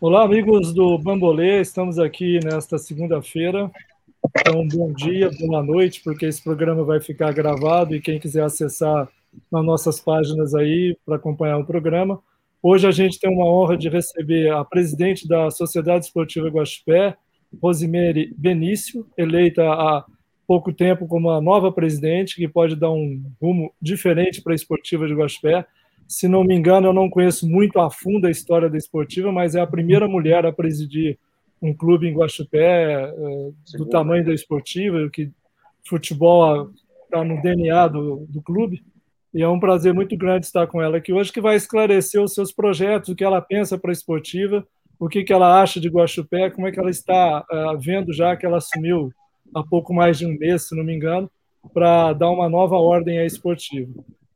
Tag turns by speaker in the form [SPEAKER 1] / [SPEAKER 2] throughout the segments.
[SPEAKER 1] Olá, amigos do Bambolê, estamos aqui nesta segunda-feira. Então, bom dia, boa noite, porque esse programa vai ficar gravado e quem quiser acessar nas nossas páginas aí para acompanhar o programa. Hoje a gente tem uma honra de receber a presidente da Sociedade Esportiva Guaxupé, Rosemary Benício, eleita há pouco tempo como a nova presidente, que pode dar um rumo diferente para a Esportiva de Guaxupé. Se não me engano, eu não conheço muito a fundo a história da Esportiva, mas é a primeira mulher a presidir um clube em Guaxupé é, do tamanho da Esportiva, que futebol está no DNA do, do clube. E é um prazer muito grande estar com ela aqui hoje, que vai esclarecer os seus projetos, o que ela pensa para a Esportiva, o que, que ela acha de Guaxupé, como é que ela está uh, vendo já que ela assumiu há pouco mais de um mês, se não me engano, para dar uma nova ordem à Esportiva.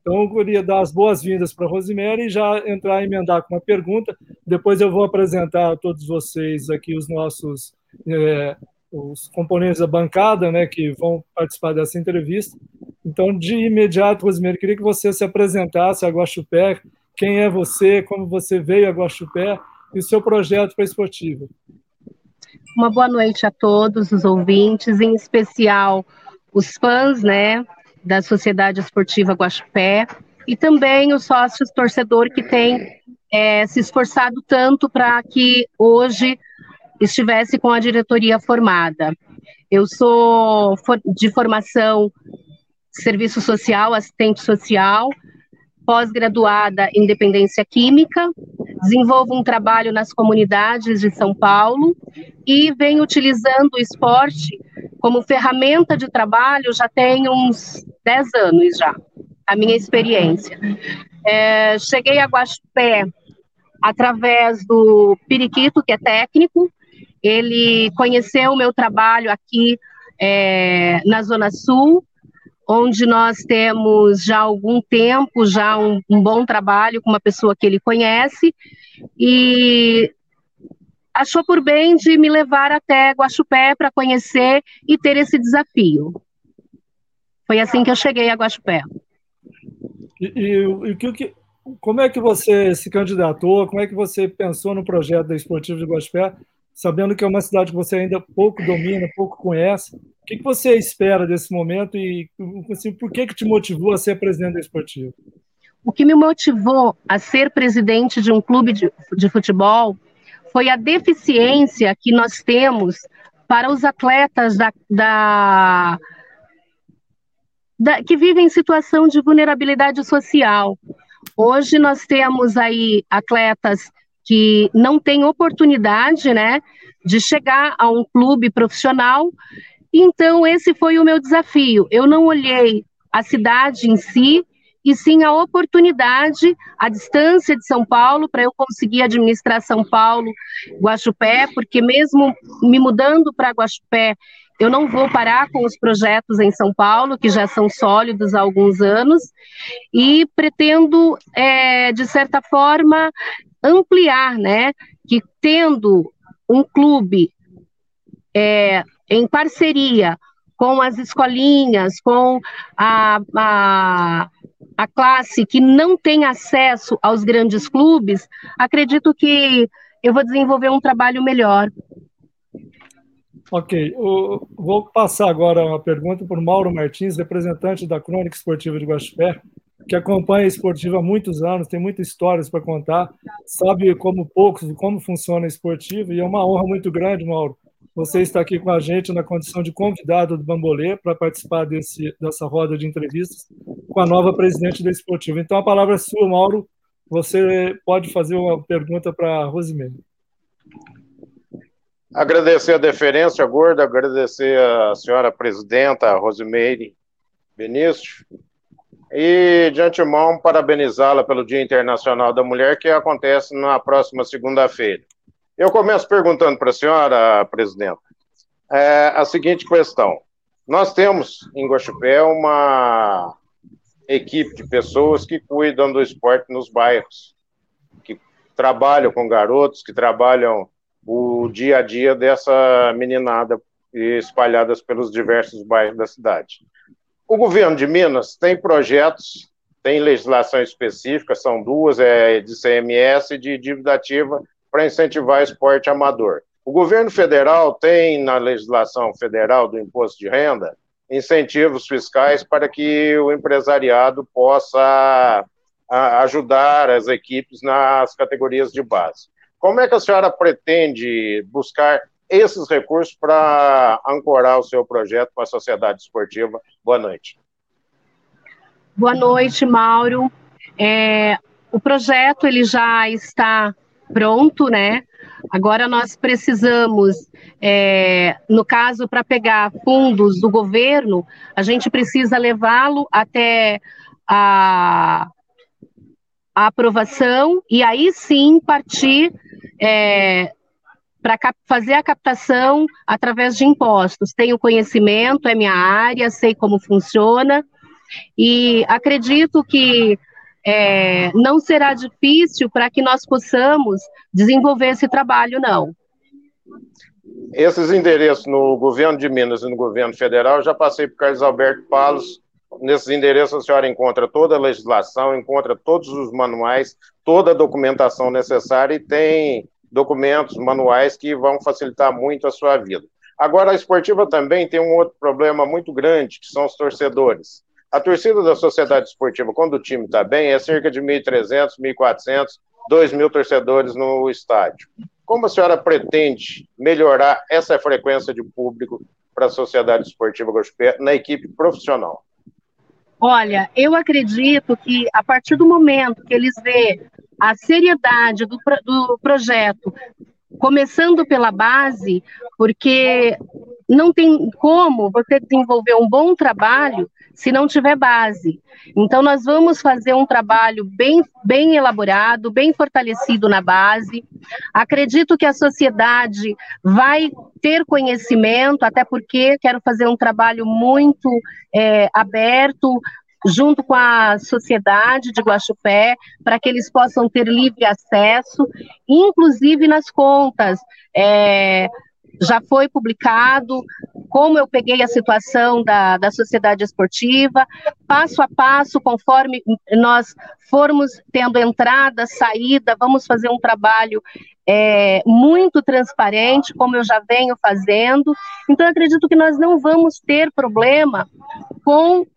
[SPEAKER 1] Então, eu queria dar as boas-vindas para a Rosemary e já entrar e emendar com uma pergunta. Depois eu vou apresentar a todos vocês aqui os nossos é, os componentes da bancada né, que vão participar dessa entrevista. Então, de imediato, Rosemary, queria que você se apresentasse a Guaxupé, quem é você, como você veio a Guaxupé e o seu projeto para a esportiva.
[SPEAKER 2] Uma boa noite a todos os ouvintes, em especial os fãs, né, da Sociedade Esportiva Guaxupé e também os sócios torcedor que tem é, se esforçado tanto para que hoje estivesse com a diretoria formada. Eu sou de formação serviço social, assistente social, pós-graduada em dependência química, desenvolvo um trabalho nas comunidades de São Paulo e venho utilizando o esporte como ferramenta de trabalho já tem uns 10 anos já, a minha experiência. É, cheguei a Guaxupé através do Periquito, que é técnico, ele conheceu o meu trabalho aqui é, na Zona Sul, onde nós temos já algum tempo, já um, um bom trabalho com uma pessoa que ele conhece, e achou por bem de me levar até Guaxupé para conhecer e ter esse desafio. Foi assim que eu cheguei a Guaxupé.
[SPEAKER 1] E, e, e que, que, como é que você se candidatou? Como é que você pensou no projeto da Esportivo de Guaxupé, sabendo que é uma cidade que você ainda pouco domina, pouco conhece? O que, que você espera desse momento e assim, por que, que te motivou a ser presidente da Esportivo?
[SPEAKER 2] O que me motivou a ser presidente de um clube de, de futebol foi a deficiência que nós temos para os atletas da, da, da, que vivem em situação de vulnerabilidade social. Hoje nós temos aí atletas que não têm oportunidade, né, de chegar a um clube profissional então, esse foi o meu desafio. Eu não olhei a cidade em si, e sim a oportunidade, a distância de São Paulo, para eu conseguir administrar São Paulo, Guaxupé, porque mesmo me mudando para Guaxupé, eu não vou parar com os projetos em São Paulo, que já são sólidos há alguns anos, e pretendo, é, de certa forma, ampliar, né? Que tendo um clube é, em parceria com as escolinhas, com a, a, a classe que não tem acesso aos grandes clubes, acredito que eu vou desenvolver um trabalho melhor.
[SPEAKER 1] Ok, o, vou passar agora uma pergunta o Mauro Martins, representante da Crônica Esportiva de Guaxupé, que acompanha a esportiva há muitos anos, tem muitas histórias para contar, sabe como poucos como funciona a esportiva, e é uma honra muito grande, Mauro, você está aqui com a gente na condição de convidado do Bambolê para participar desse, dessa roda de entrevistas com a nova presidente da Esportiva. Então, a palavra é sua, Mauro. Você pode fazer uma pergunta para a Rosemary.
[SPEAKER 3] Agradecer a deferência, Gorda, agradecer a senhora presidenta, Rosemary Benício, e de antemão parabenizá-la pelo Dia Internacional da Mulher, que acontece na próxima segunda-feira. Eu começo perguntando para a senhora, presidenta, é, a seguinte questão. Nós temos em Guaxupé uma equipe de pessoas que cuidam do esporte nos bairros, que trabalham com garotos, que trabalham o dia a dia dessa meninada espalhadas pelos diversos bairros da cidade. O governo de Minas tem projetos, tem legislação específica, são duas, é de CMS e de dívida ativa, para incentivar esporte amador. O governo federal tem na legislação federal do imposto de renda incentivos fiscais para que o empresariado possa ajudar as equipes nas categorias de base. Como é que a senhora pretende buscar esses recursos para ancorar o seu projeto com a sociedade esportiva? Boa noite.
[SPEAKER 2] Boa noite, Mauro. É, o projeto ele já está pronto, né? Agora nós precisamos, é, no caso, para pegar fundos do governo, a gente precisa levá-lo até a, a, aprovação e aí sim partir é, para fazer a captação através de impostos. Tenho conhecimento, é minha área, sei como funciona e acredito que é, não será difícil para que nós possamos desenvolver esse trabalho, não.
[SPEAKER 3] Esses endereços no governo de Minas e no governo federal, já passei por Carlos Alberto Palos. Nesses endereços a senhora encontra toda a legislação, encontra todos os manuais, toda a documentação necessária e tem documentos, manuais que vão facilitar muito a sua vida. Agora, a esportiva também tem um outro problema muito grande, que são os torcedores. A torcida da Sociedade Esportiva, quando o time está bem, é cerca de 1.300, 1.400, 2.000 torcedores no estádio. Como a senhora pretende melhorar essa frequência de público para a Sociedade Esportiva Gospé na equipe profissional?
[SPEAKER 2] Olha, eu acredito que a partir do momento que eles vê a seriedade do, do projeto, começando pela base, porque não tem como você desenvolver um bom trabalho se não tiver base. Então, nós vamos fazer um trabalho bem, bem elaborado, bem fortalecido na base. Acredito que a sociedade vai ter conhecimento, até porque quero fazer um trabalho muito é, aberto, junto com a sociedade de Guaxupé, para que eles possam ter livre acesso, inclusive nas contas. É, já foi publicado como eu peguei a situação da, da sociedade esportiva, passo a passo, conforme nós formos tendo entrada, saída, vamos fazer um trabalho é, muito transparente, como eu já venho fazendo. Então, acredito que nós não vamos ter problema com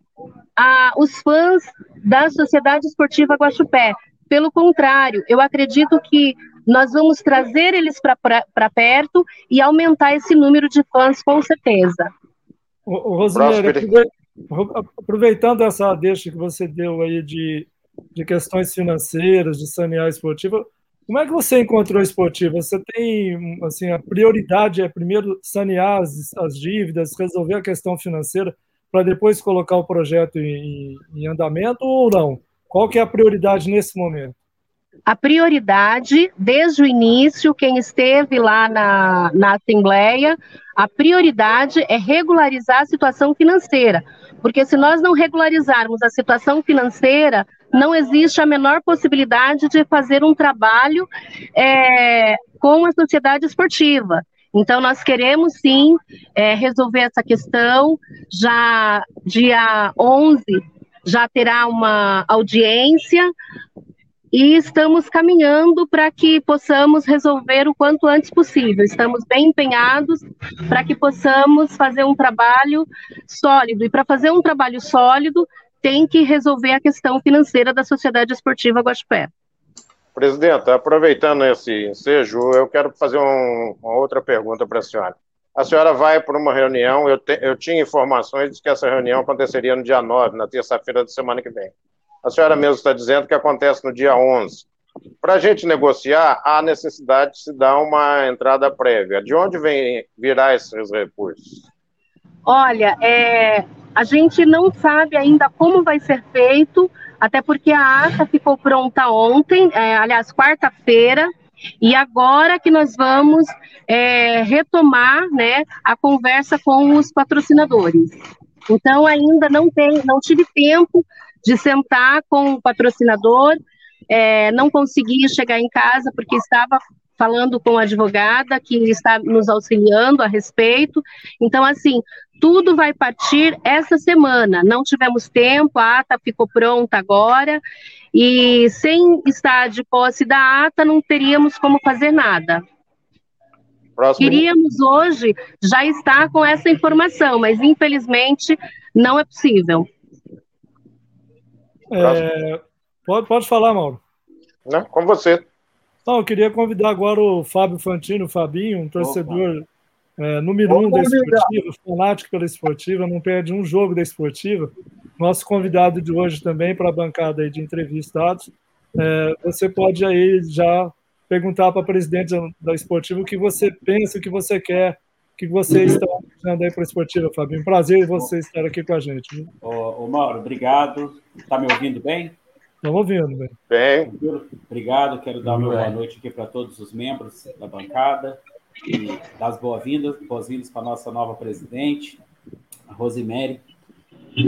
[SPEAKER 2] a, os fãs da Sociedade Esportiva Guaxupé. Pelo contrário, eu acredito que nós vamos trazer eles para perto e aumentar esse número de fãs, com certeza.
[SPEAKER 1] O, o aproveitando essa deixa que você deu aí de, de questões financeiras, de sanear a esportiva, como é que você encontrou a esportiva? Você tem, assim, a prioridade é primeiro sanear as, as dívidas, resolver a questão financeira, para depois colocar o projeto em, em andamento ou não? Qual que é a prioridade nesse momento?
[SPEAKER 2] A prioridade, desde o início, quem esteve lá na, na Assembleia, a prioridade é regularizar a situação financeira. Porque se nós não regularizarmos a situação financeira, não existe a menor possibilidade de fazer um trabalho é, com a sociedade esportiva. Então, nós queremos sim é, resolver essa questão. Já dia 11 já terá uma audiência e estamos caminhando para que possamos resolver o quanto antes possível. Estamos bem empenhados para que possamos fazer um trabalho sólido. E para fazer um trabalho sólido, tem que resolver a questão financeira da Sociedade Esportiva Guaxupé.
[SPEAKER 3] Presidenta, aproveitando esse ensejo, eu quero fazer um, uma outra pergunta para a senhora. A senhora vai para uma reunião, eu, te, eu tinha informações de que essa reunião aconteceria no dia 9, na terça-feira da semana que vem. A senhora mesmo está dizendo que acontece no dia 11. Para a gente negociar, há necessidade de se dar uma entrada prévia. De onde vem virar esses recursos?
[SPEAKER 2] Olha, é, a gente não sabe ainda como vai ser feito, até porque a ata ficou pronta ontem, é, aliás, quarta-feira, e agora que nós vamos é, retomar né, a conversa com os patrocinadores. Então, ainda não, tem, não tive tempo de sentar com o patrocinador, é, não consegui chegar em casa porque estava falando com a advogada que está nos auxiliando a respeito. Então, assim, tudo vai partir essa semana. Não tivemos tempo, a ata ficou pronta agora, e sem estar de posse da ata, não teríamos como fazer nada. Próximo. Queríamos hoje já estar com essa informação, mas infelizmente não é possível.
[SPEAKER 1] É, pode, pode falar, Mauro.
[SPEAKER 3] Não, com você.
[SPEAKER 1] Não, eu queria convidar agora o Fábio Fantino, o Fabinho, um torcedor é, número um da esportiva, fanático pela esportiva, não perde um jogo da esportiva. Nosso convidado de hoje também para a bancada de entrevistados. É, você pode aí já perguntar para a presidente da esportiva o que você pensa, o que você quer, que você está achando aí para a esportiva, Fabinho. Prazer você estar aqui com a gente.
[SPEAKER 4] Ô, ô Mauro, obrigado. Está me ouvindo bem?
[SPEAKER 1] Estamos ouvindo, bem.
[SPEAKER 3] Bem.
[SPEAKER 4] Obrigado. Quero dar uma boa noite aqui para todos os membros da bancada e das boas-vindas, boas-vindas para a nossa nova presidente, a Rosemary.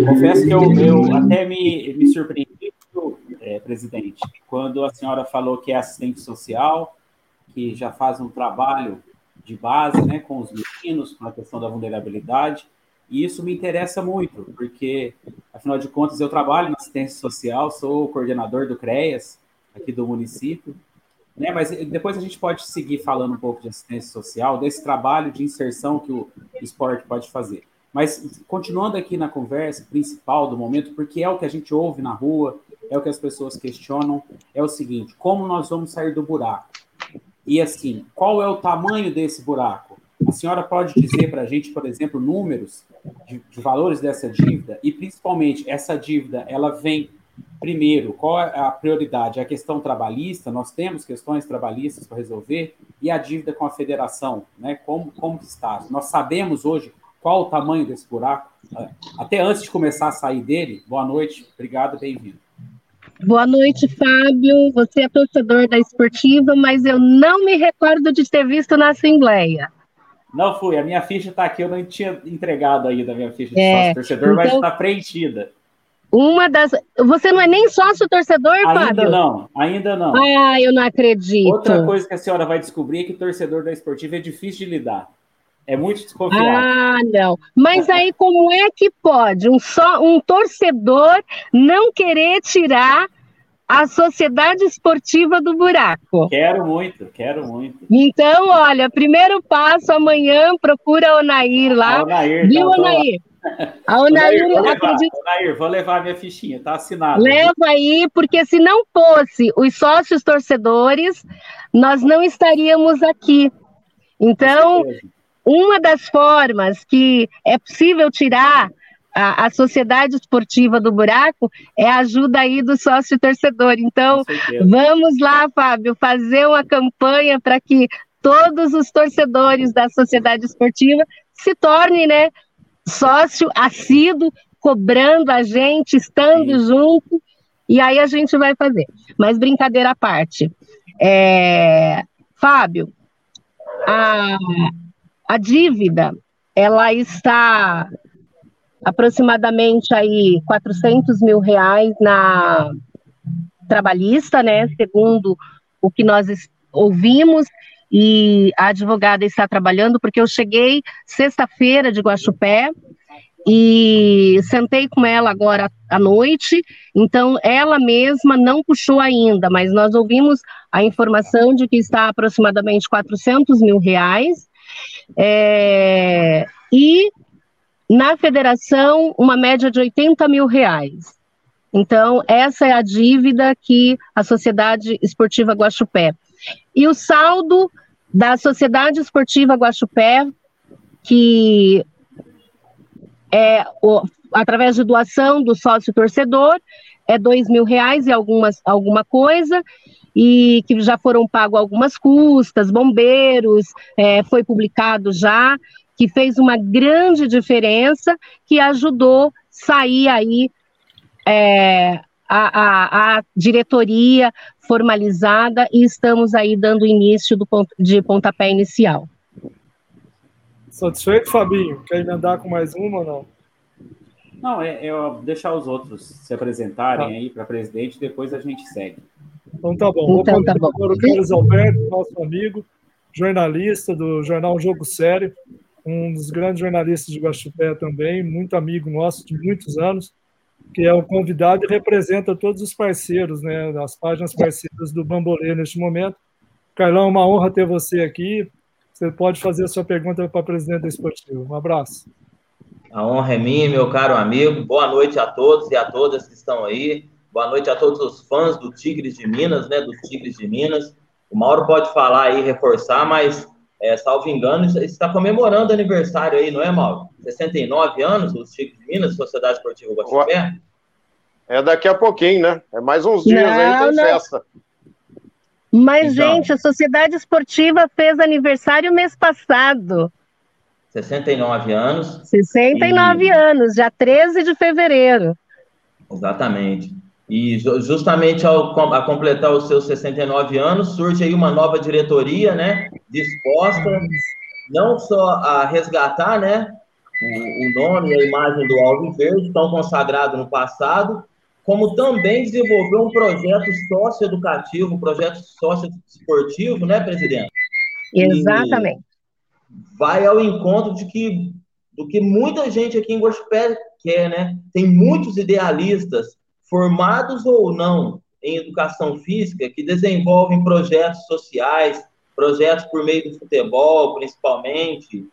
[SPEAKER 4] Confesso que eu, eu até me, me surpreendi, é, presidente, quando a senhora falou que é assistente social, que já faz um trabalho de base né, com os meninos, com a questão da vulnerabilidade, e isso me interessa muito, porque, afinal de contas, eu trabalho na assistência social, sou coordenador do CREAS, aqui do município, né? Mas depois a gente pode seguir falando um pouco de assistência social, desse trabalho de inserção que o esporte pode fazer. Mas continuando aqui na conversa principal do momento, porque é o que a gente ouve na rua, é o que as pessoas questionam, é o seguinte: como nós vamos sair do buraco? E assim, qual é o tamanho desse buraco? A senhora pode dizer para a gente, por exemplo, números de, de valores dessa dívida e principalmente essa dívida, ela vem Primeiro, qual é a prioridade? A questão trabalhista, nós temos questões trabalhistas para resolver, e a dívida com a federação, né? Como, como está? Nós sabemos hoje qual o tamanho desse buraco. Até antes de começar a sair dele, boa noite, obrigado, bem-vindo.
[SPEAKER 2] Boa noite, Fábio. Você é torcedor da esportiva, mas eu não me recordo de ter visto na Assembleia.
[SPEAKER 4] Não fui, a minha ficha está aqui, eu não tinha entregado ainda a minha ficha de é, sócio torcedor, então... mas está preenchida.
[SPEAKER 2] Uma das. Você não é nem sócio torcedor,
[SPEAKER 4] ainda
[SPEAKER 2] Fábio?
[SPEAKER 4] Ainda não, ainda não.
[SPEAKER 2] Ah, eu não acredito.
[SPEAKER 4] Outra coisa que a senhora vai descobrir é que torcedor da esportiva é difícil de lidar. É muito desconfiado.
[SPEAKER 2] Ah, não. Mas aí, como é que pode um, só, um torcedor não querer tirar a sociedade esportiva do buraco?
[SPEAKER 4] Quero muito, quero muito.
[SPEAKER 2] Então, olha, primeiro passo amanhã, procura o Onair lá. A
[SPEAKER 4] Onair,
[SPEAKER 2] Viu, tá, Onair?
[SPEAKER 4] A Onair, vou levar, acredito... Onair, vou levar minha fichinha, tá assinado.
[SPEAKER 2] Leva aí, porque se não fosse os sócios torcedores, nós não estaríamos aqui. Então, uma das formas que é possível tirar a, a, sociedade esportiva do buraco é a ajuda aí do sócio torcedor. Então, vamos lá, Fábio, fazer uma campanha para que todos os torcedores da sociedade esportiva se tornem, né, sócio assíduo, cobrando a gente, estando Sim. junto, e aí a gente vai fazer. Mas brincadeira à parte. É, Fábio, a, a dívida, ela está aproximadamente aí 400 mil reais na trabalhista, né, segundo o que nós ouvimos, e a advogada está trabalhando, porque eu cheguei sexta-feira de Guaxupé e sentei com ela agora à noite, então ela mesma não puxou ainda, mas nós ouvimos a informação de que está aproximadamente 400 mil reais, é, e na federação uma média de 80 mil reais. Então, essa é a dívida que a Sociedade Esportiva Guaxupé. E o saldo da Sociedade Esportiva Guaxupé, que é o, através de doação do sócio torcedor, é dois mil reais e algumas, alguma coisa, e que já foram pagos algumas custas, bombeiros, é, foi publicado já, que fez uma grande diferença, que ajudou sair aí é, a, a, a, diretoria formalizada e estamos aí dando início do ponto, de pontapé inicial.
[SPEAKER 1] Satisfeito, Fabinho? Quer emendar com mais uma ou não?
[SPEAKER 4] Não, é, é deixar os outros se apresentarem ah. aí para presidente, depois a gente segue.
[SPEAKER 1] Então tá bom.
[SPEAKER 2] Então, tá bom.
[SPEAKER 1] Agora o Carlos Alberto, nosso amigo, jornalista do jornal Jogo Sério, um dos grandes jornalistas de Guaxupé também, muito amigo nosso de muitos anos, que é o convidado e representa todos os parceiros, né, as páginas parceiras do Bambolê neste momento. Carlão, uma honra ter você aqui. Você pode fazer a sua pergunta para o presidente do Esportivo. Um abraço.
[SPEAKER 5] A honra é minha, meu caro amigo. Boa noite a todos e a todas que estão aí. Boa noite a todos os fãs do Tigres de Minas, né? Dos Tigres de Minas. O Mauro pode falar aí, reforçar, mas, é, salvo engano, está comemorando aniversário aí, não é, Mauro? 69 anos, os Tigres de Minas, Sociedade Esportiva Guaxupé?
[SPEAKER 3] É daqui a pouquinho, né? É mais uns dias não, aí, tem não. festa.
[SPEAKER 2] Mas, então, gente, a Sociedade Esportiva fez aniversário mês passado.
[SPEAKER 5] 69 anos.
[SPEAKER 2] 69 e... anos, já 13 de fevereiro.
[SPEAKER 5] Exatamente. E justamente ao a completar os seus 69 anos, surge aí uma nova diretoria, né, disposta não só a resgatar, né, o, nome e a imagem do Alvin Verde, tão consagrado no passado, como também desenvolver um projeto socioeducativo, um projeto socioesportivo, né, presidente?
[SPEAKER 2] Exatamente.
[SPEAKER 5] E vai ao encontro de que do que muita gente aqui em Gospel quer, né? Tem muitos idealistas formados ou não em educação física, que desenvolvem projetos sociais, projetos por meio do futebol, principalmente.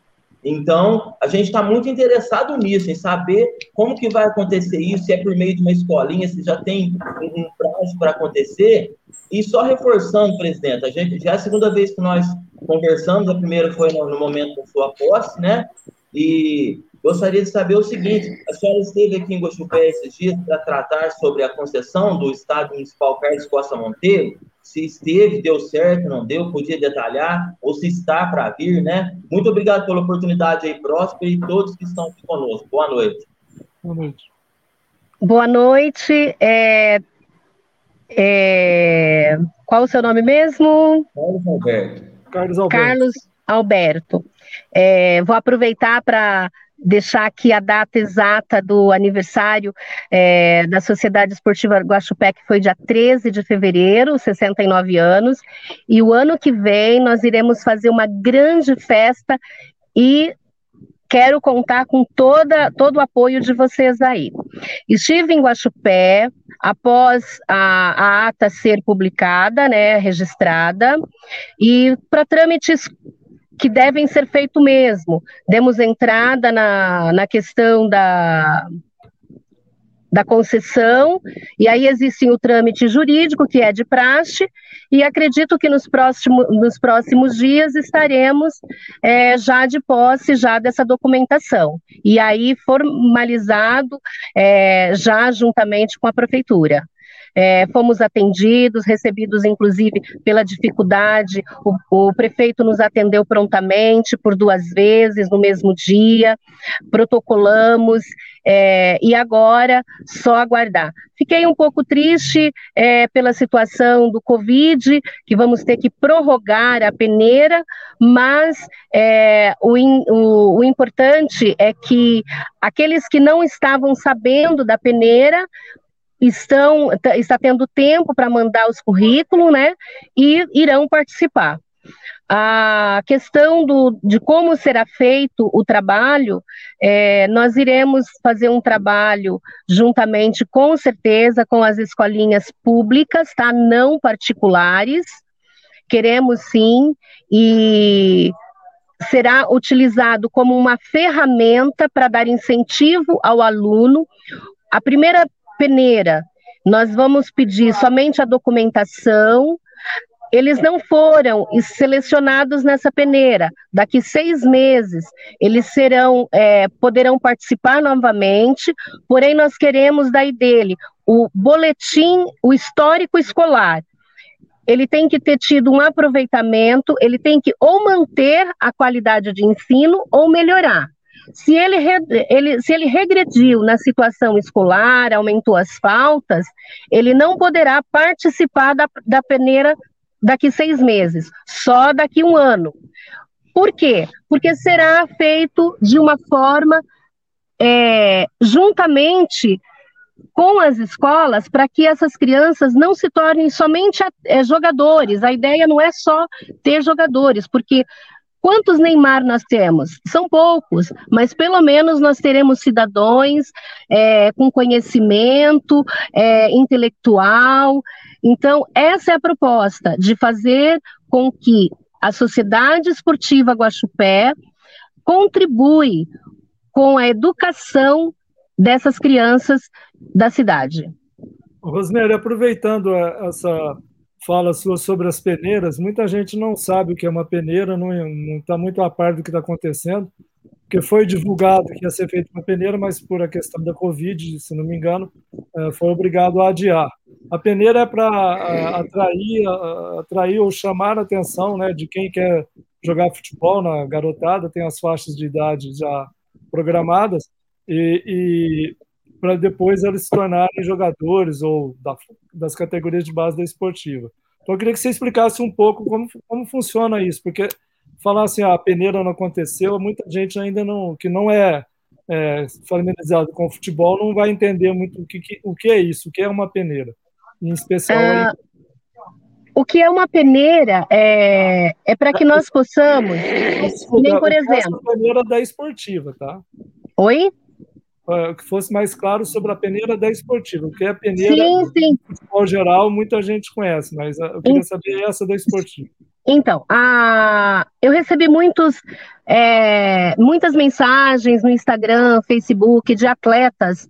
[SPEAKER 5] Então, a gente está muito interessado nisso, em saber como que vai acontecer isso, se é por meio de uma escolinha, se já tem um prazo para acontecer. E só reforçando, presidente, a gente já é a segunda vez que nós conversamos, a primeira foi no, no momento da sua posse, né? E Gostaria de saber o seguinte: a senhora esteve aqui em Guaxupé esses dias para tratar sobre a concessão do Estádio Municipal Carlos Costa Monteiro? Se esteve, deu certo, não deu, podia detalhar, ou se está para vir, né? Muito obrigado pela oportunidade aí, Próspero, e todos que estão aqui conosco. Boa noite.
[SPEAKER 2] Boa noite. Boa noite. É... É... Qual o seu nome mesmo?
[SPEAKER 5] Carlos Alberto.
[SPEAKER 2] Carlos Alberto. Carlos Alberto. É, vou aproveitar para deixar aqui a data exata do aniversário é, da Sociedade Esportiva Guaxupé, que foi dia 13 de fevereiro, 69 anos, e o ano que vem nós iremos fazer uma grande festa e quero contar com toda, todo o apoio de vocês aí. Estive em Guaxupé, após a, a ata ser publicada, né, registrada, e para trâmites que devem ser feitos mesmo. Demos entrada na, na questão da, da concessão, e aí existe o trâmite jurídico, que é de praxe, e acredito que nos, próximo, nos próximos dias estaremos é, já de posse já dessa documentação, e aí formalizado é, já juntamente com a prefeitura. É, fomos atendidos, recebidos inclusive pela dificuldade. O, o, prefeito nos atendeu prontamente por duas vezes no mesmo dia, protocolamos é, e agora só aguardar. Fiquei um pouco triste é, pela situação do Covid, que vamos ter que prorrogar a peneira, mas é, o, in, o, o importante é que aqueles que não estavam sabendo da peneira estão está tendo tempo para mandar os currículos, né? E irão participar. A questão do, de como será feito o trabalho, é, nós iremos fazer um trabalho juntamente, com certeza, com as escolinhas públicas, tá? Não particulares. Queremos sim, e será utilizado como uma ferramenta para dar incentivo ao aluno. A primeira peneira. Nós vamos pedir somente a documentação. Eles não foram selecionados nessa peneira. Daqui seis meses, eles serão, é, poderão participar novamente. Porém, nós queremos daí dele o boletim, o histórico escolar ele tem que ter tido um aproveitamento, ele tem que ou manter a qualidade de ensino ou melhorar. Se ele, ele, se ele regrediu na situação escolar, aumentou as faltas, ele não poderá participar da, da peneira daqui seis meses, só daqui um ano. Por quê? Porque será feito de uma forma é, juntamente com as escolas para que essas crianças não se tornem somente é, jogadores. A ideia não é só ter jogadores, porque Quantos Neymar nós temos? São poucos, mas pelo menos nós teremos cidadãos é, com conhecimento é, intelectual. Então, essa é a proposta, de fazer com que a Sociedade Esportiva Guaxupé contribui com a educação dessas crianças da cidade.
[SPEAKER 1] Rosemary, aproveitando essa fala sua sobre as peneiras, muita gente não sabe o que é uma peneira, não está muito a par do que está acontecendo, porque foi divulgado que ia ser feita uma peneira, mas por a questão da Covid, se não me engano, é, foi obrigado a adiar. A peneira é para atrair, atrair ou chamar a atenção né, de quem quer jogar futebol na garotada, tem as faixas de idade já programadas, e, e para depois eles se tornarem jogadores ou da, das categorias de base da esportiva. Então eu queria que você explicasse um pouco como, como funciona isso, porque falar assim, ah, a peneira não aconteceu, muita gente ainda não, que não é, é familiarizado com o futebol, não vai entender muito o que, o que é isso, o que é uma peneira, em especial
[SPEAKER 2] ah, O que é uma peneira é, é para que nós possamos, nem por exemplo...
[SPEAKER 1] A peneira da esportiva, tá?
[SPEAKER 2] Oi?
[SPEAKER 1] Que fosse mais claro sobre a peneira da esportiva, porque a peneira,
[SPEAKER 2] sim, sim.
[SPEAKER 1] futebol geral, muita gente conhece, mas eu queria saber essa da esportiva.
[SPEAKER 2] Então, a... eu recebi muitos, é, muitas mensagens no Instagram, Facebook, de atletas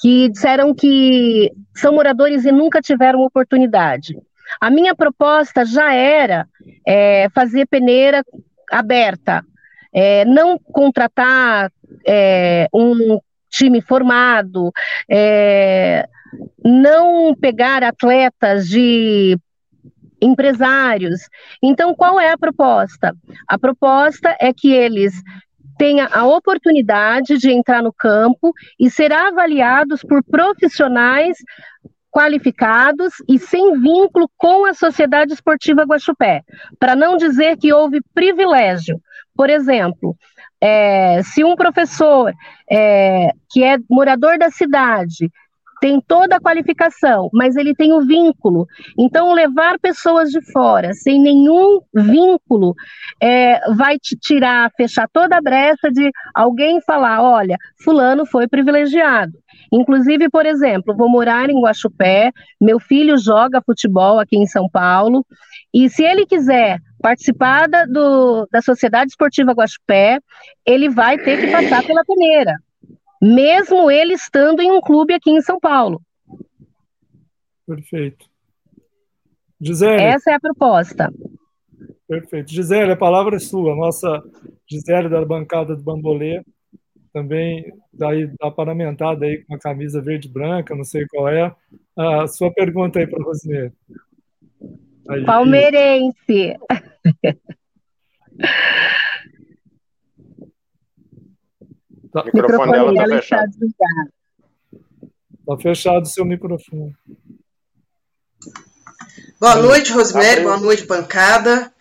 [SPEAKER 2] que disseram que são moradores e nunca tiveram oportunidade. A minha proposta já era é, fazer peneira aberta, é, não contratar é, um time formado, é, não pegar atletas de empresários. Então, qual é a proposta? A proposta é que eles tenham a oportunidade de entrar no campo e ser avaliados por profissionais qualificados e sem vínculo com a Sociedade Esportiva Guaxupé, para não dizer que houve privilégio. Por exemplo, é, se um professor é, que é morador da cidade tem toda a qualificação, mas ele tem o vínculo. Então, levar pessoas de fora sem nenhum vínculo é, vai te tirar, fechar toda a brecha de alguém falar: olha, Fulano foi privilegiado. Inclusive, por exemplo, vou morar em Guaxupé, meu filho joga futebol aqui em São Paulo, e se ele quiser participar da, do, da Sociedade Esportiva Guaxupé, ele vai ter que passar pela peneira, mesmo ele estando em um clube aqui em São Paulo.
[SPEAKER 1] Perfeito. Gisele.
[SPEAKER 2] Essa é a proposta.
[SPEAKER 1] Perfeito. Gisele, a palavra é sua. Nossa Gisele da bancada do Bambolê também daí da paramentada aí com a camisa verde branca, não sei qual é. A sua pergunta aí para o
[SPEAKER 2] Palmeirense.
[SPEAKER 3] Tá. O microfone, dela está fechado.
[SPEAKER 1] Está fechado o seu microfone.
[SPEAKER 6] Boa noite, Rosemary. Boa noite, bancada.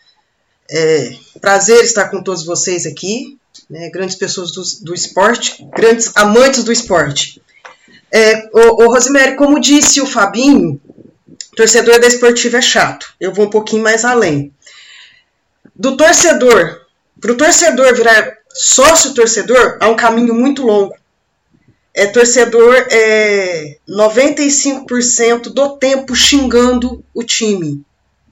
[SPEAKER 6] É, prazer estar com todos vocês aqui né, grandes pessoas do, do, esporte, grandes amantes do esporte. É, o, o Rosemary, como disse o Fabinho, torcedor da esportiva é chato. Eu vou um pouquinho mais além. Do torcedor, para o torcedor virar sócio torcedor, há um caminho muito longo. É torcedor é 95% do tempo xingando o time,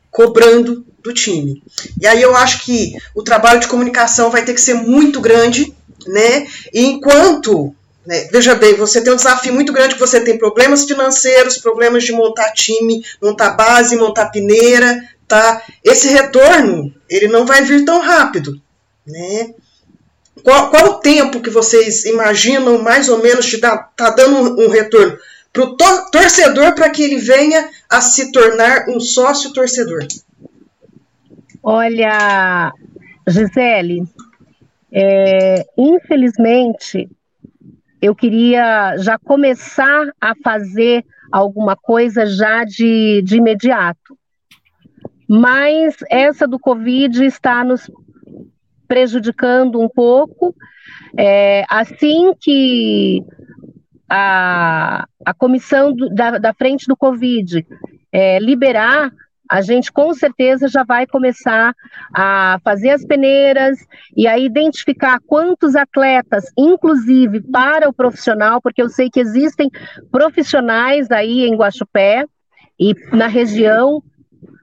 [SPEAKER 6] cobrando do time. E aí eu acho que o trabalho de comunicação vai ter que ser muito grande, né? E enquanto, né, veja bem, você tem um desafio muito grande que você tem problemas financeiros, problemas de montar time, montar base, montar peneira, tá? Esse retorno, ele não vai vir tão rápido, né? Qual, qual o tempo que vocês imaginam mais ou menos te dá, tá dando um, um retorno para o torcedor para que ele venha a se tornar um sócio torcedor?
[SPEAKER 2] Olha, Gisele, é, infelizmente, eu queria já começar a fazer alguma coisa já de, de imediato. Mas essa do Covid está nos prejudicando um pouco. É, assim que a, a comissão do, da, da frente do Covid é, liberar, a gente com certeza já vai começar a fazer as peneiras e a identificar quantos atletas, inclusive para o profissional, porque eu sei que existem profissionais aí em Guaxupé e na região,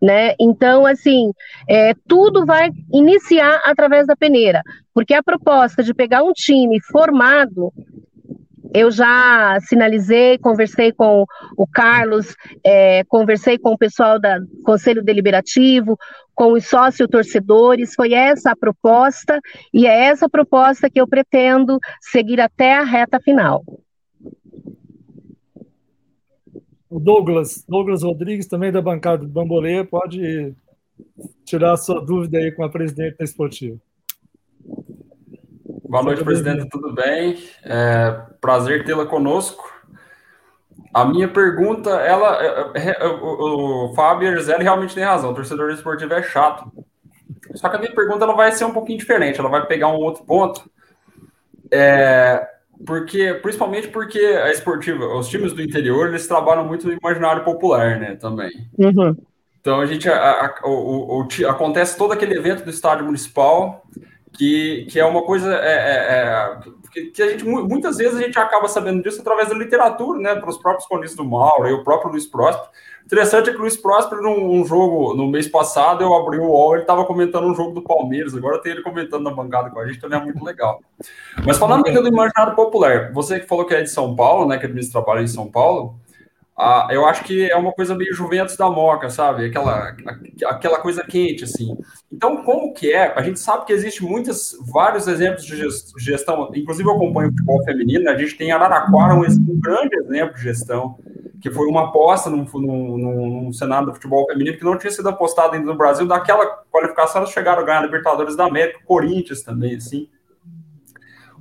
[SPEAKER 2] né? Então, assim, é, tudo vai iniciar através da peneira, porque a proposta de pegar um time formado eu já sinalizei, conversei com o Carlos, é, conversei com o pessoal do Conselho Deliberativo, com os sócio-torcedores, foi essa a proposta, e é essa proposta que eu pretendo seguir até a reta final.
[SPEAKER 1] O Douglas, Douglas Rodrigues, também da bancada do Bambolê, pode tirar sua dúvida aí com a presidente da Esportiva.
[SPEAKER 7] Boa noite, presidente, tudo bem? É, prazer tê-la conosco. A minha pergunta, ela, é, é, é, o, o Fábio Erzelli realmente tem razão, o torcedor esportivo é chato. Só que a minha pergunta ela vai ser um pouquinho diferente, ela vai pegar um outro ponto. É, porque, principalmente porque a esportiva, os times do interior, eles trabalham muito no imaginário popular, né, também. Uhum. Então a gente, a, a, o, o, acontece todo aquele evento do estádio municipal, que, que é uma coisa é, é, é, que, que, a gente muitas vezes a gente acaba sabendo disso através da literatura, né? Para os próprios cronistas do Mauro e o próprio Luiz Próspero. Interessante é que o Luiz Próspero, num, jogo no mês passado, eu abri o UOL, ele estava comentando um jogo do Palmeiras, agora tem ele comentando na bancada com a gente, também é muito legal. Mas falando ainda do imaginário popular, você que falou que é de São Paulo, né? Que administra trabalho em São Paulo. Ah, eu acho que é uma coisa meio Juventus da Moca, sabe? Aquela, aquela coisa quente, assim. Então, como que é? A gente sabe que existe muitos, vários exemplos de gestão, inclusive eu acompanho o futebol feminino, né? a gente tem Araraquara, um, um grande exemplo de gestão, que foi uma aposta no, no, no cenário do futebol feminino que não tinha sido apostado ainda no Brasil, daquela qualificação elas chegaram a ganhar a Libertadores da América, Corinthians também, assim.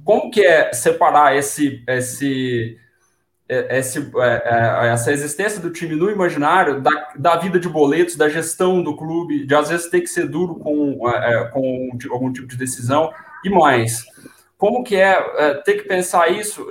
[SPEAKER 7] Como que é separar esse, esse esse, é, é, essa existência do time no imaginário, da, da, vida de boletos, da gestão do clube, de às vezes ter que ser duro com, é, com algum tipo de decisão e mais. Como que é, é ter que pensar isso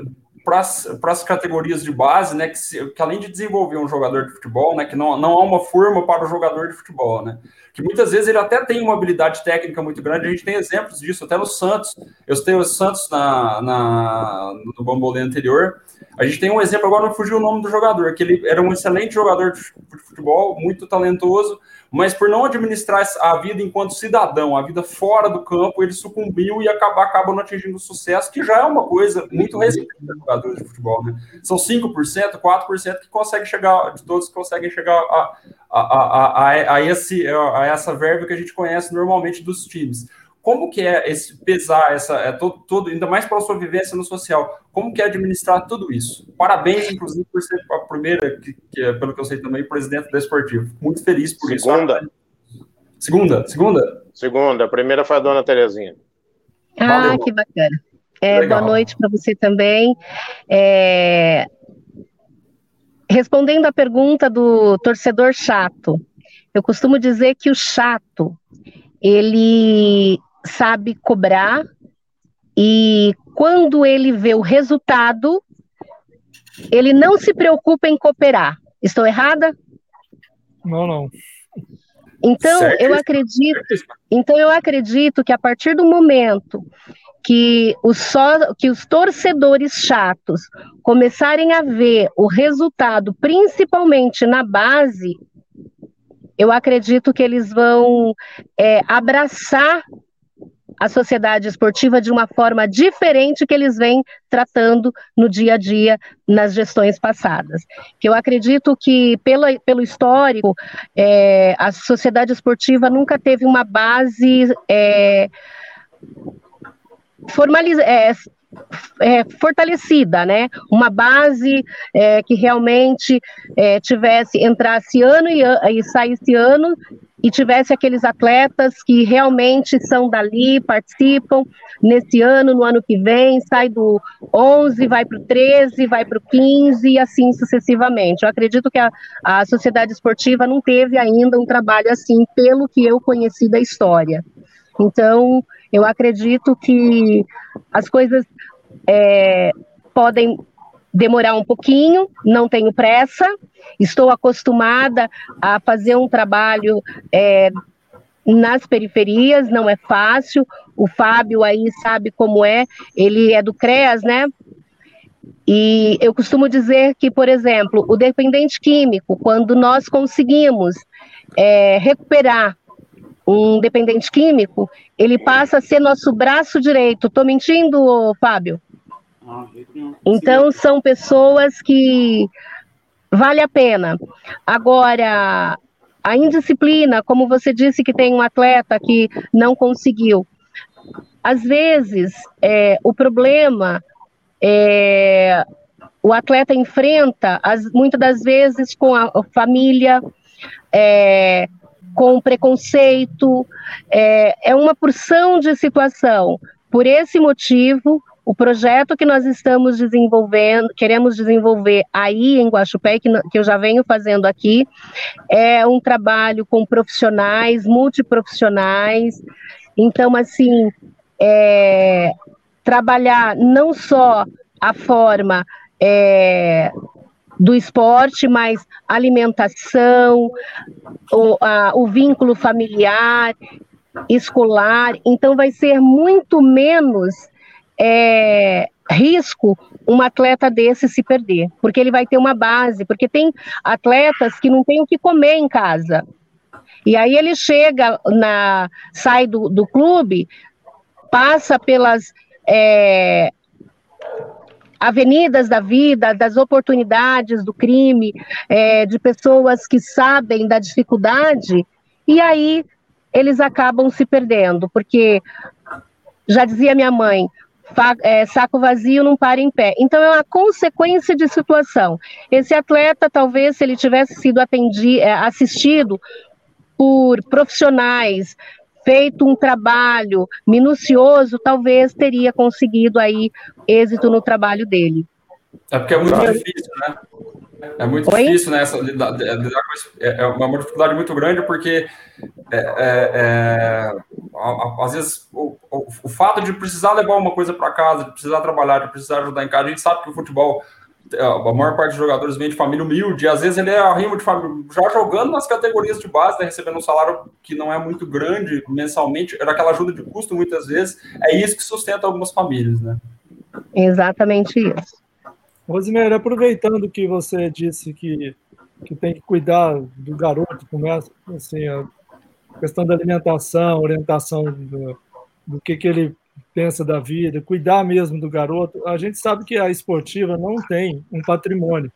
[SPEAKER 7] para as categorias de base, né, que, se, que, além de desenvolver um jogador de futebol, né, que não, não há uma forma para o jogador de futebol, né, que muitas vezes ele até tem uma habilidade técnica muito grande, a gente tem exemplos disso, até no Santos, eu tenho o Santos na, na, no Bambolê anterior, a gente tem um exemplo, agora não fugiu o nome do jogador, que ele era um excelente jogador de futebol, muito talentoso, mas por não administrar a vida enquanto cidadão, a vida fora do campo, ele sucumbiu e acaba, acaba não atingindo sucesso, que já é uma coisa muito recente para jogadores de futebol. Né? São 5%, 4% que conseguem chegar, de todos que conseguem chegar a, a, a, a, a, esse, a essa verba que a gente conhece normalmente dos times. Como que é esse pesar, essa, é todo, todo, ainda mais para a sua vivência no social, como que é administrar tudo isso? Parabéns, inclusive, por ser a primeira, que, que é, pelo que eu sei também, presidente da Esportivo. Muito feliz por
[SPEAKER 3] segunda.
[SPEAKER 7] isso. Segunda. Segunda?
[SPEAKER 3] Segunda. A primeira foi a dona Terezinha.
[SPEAKER 2] Ah, Valeu. que bacana. É, boa noite para você também. É... Respondendo à pergunta do torcedor chato, eu costumo dizer que o chato ele sabe cobrar e quando ele vê o resultado, ele não se preocupa em cooperar. Estou errada?
[SPEAKER 1] Não, não.
[SPEAKER 2] Então, certo. eu acredito, então eu acredito que a partir do momento que os, só, que os torcedores chatos começarem a ver o resultado, principalmente na base, eu acredito que eles vão é, abraçar a sociedade esportiva de uma forma diferente que eles vêm tratando no dia a dia nas gestões passadas. Que eu acredito que, pelo, pelo histórico, é, a sociedade esportiva nunca teve uma base é, é, é, fortalecida, né? Uma base é, que realmente é, tivesse entrasse ano e, e saísse ano e tivesse aqueles atletas que realmente são dali, participam nesse ano, no ano que vem, sai do 11, vai para o 13, vai para o 15 e assim sucessivamente. Eu acredito que a, a sociedade esportiva não teve ainda um trabalho assim, pelo que eu conheci da história. Então, eu acredito que as coisas é, podem demorar um pouquinho, não tenho pressa, estou acostumada a fazer um trabalho é, nas periferias, não é fácil. O Fábio aí sabe como é, ele é do CREAS, né? E eu costumo dizer que, por exemplo, o dependente químico, quando nós conseguimos é, recuperar um dependente químico, ele passa a ser nosso braço direito. Estou mentindo, Fábio? Então, são pessoas que vale a pena. Agora, a indisciplina, como você disse que tem um atleta que não conseguiu, às vezes é, o problema é, o atleta enfrenta, as, muitas das vezes, com a família, é, com preconceito, é, é uma porção de situação. Por esse motivo, o projeto que nós estamos desenvolvendo, queremos desenvolver aí em Guaxupé, que, que eu já venho fazendo aqui, é um trabalho com profissionais, multiprofissionais. Então, assim, é, trabalhar não só a forma é, do esporte, mas alimentação, o, a, o vínculo familiar, escolar. Então, vai ser muito menos é, risco um atleta desse se perder, porque ele vai ter uma base, porque tem atletas que não têm o que comer em casa. E aí ele chega na sai do, do clube, passa pelas é, avenidas da vida, das oportunidades do crime, é, de pessoas que sabem da dificuldade, e aí eles acabam se perdendo, porque já dizia minha mãe, saco vazio não para em pé. Então é uma consequência de situação. Esse atleta, talvez, se ele tivesse sido atendi, é, assistido por profissionais, feito um trabalho minucioso, talvez teria conseguido aí êxito no trabalho dele.
[SPEAKER 7] É porque é muito difícil, né? É muito Oi? difícil, né? Essa, é, é uma dificuldade muito grande, porque é, é, é às vezes o, o, o, fato de precisar levar uma coisa para casa, de precisar trabalhar, de precisar ajudar em casa, a gente sabe que o futebol, a maior parte dos jogadores vem de família humilde, e às vezes ele é arrimo de família, já jogando nas categorias de base, né, recebendo um salário que não é muito grande mensalmente, era aquela ajuda de custo muitas vezes, é isso que sustenta algumas famílias, né?
[SPEAKER 2] Exatamente isso.
[SPEAKER 1] Rosemary, aproveitando que você disse que, que tem que cuidar do garoto, começa assim, a questão da alimentação, orientação do, do que, que ele pensa da vida, cuidar mesmo do garoto. A gente sabe que a esportiva não tem um patrimônio.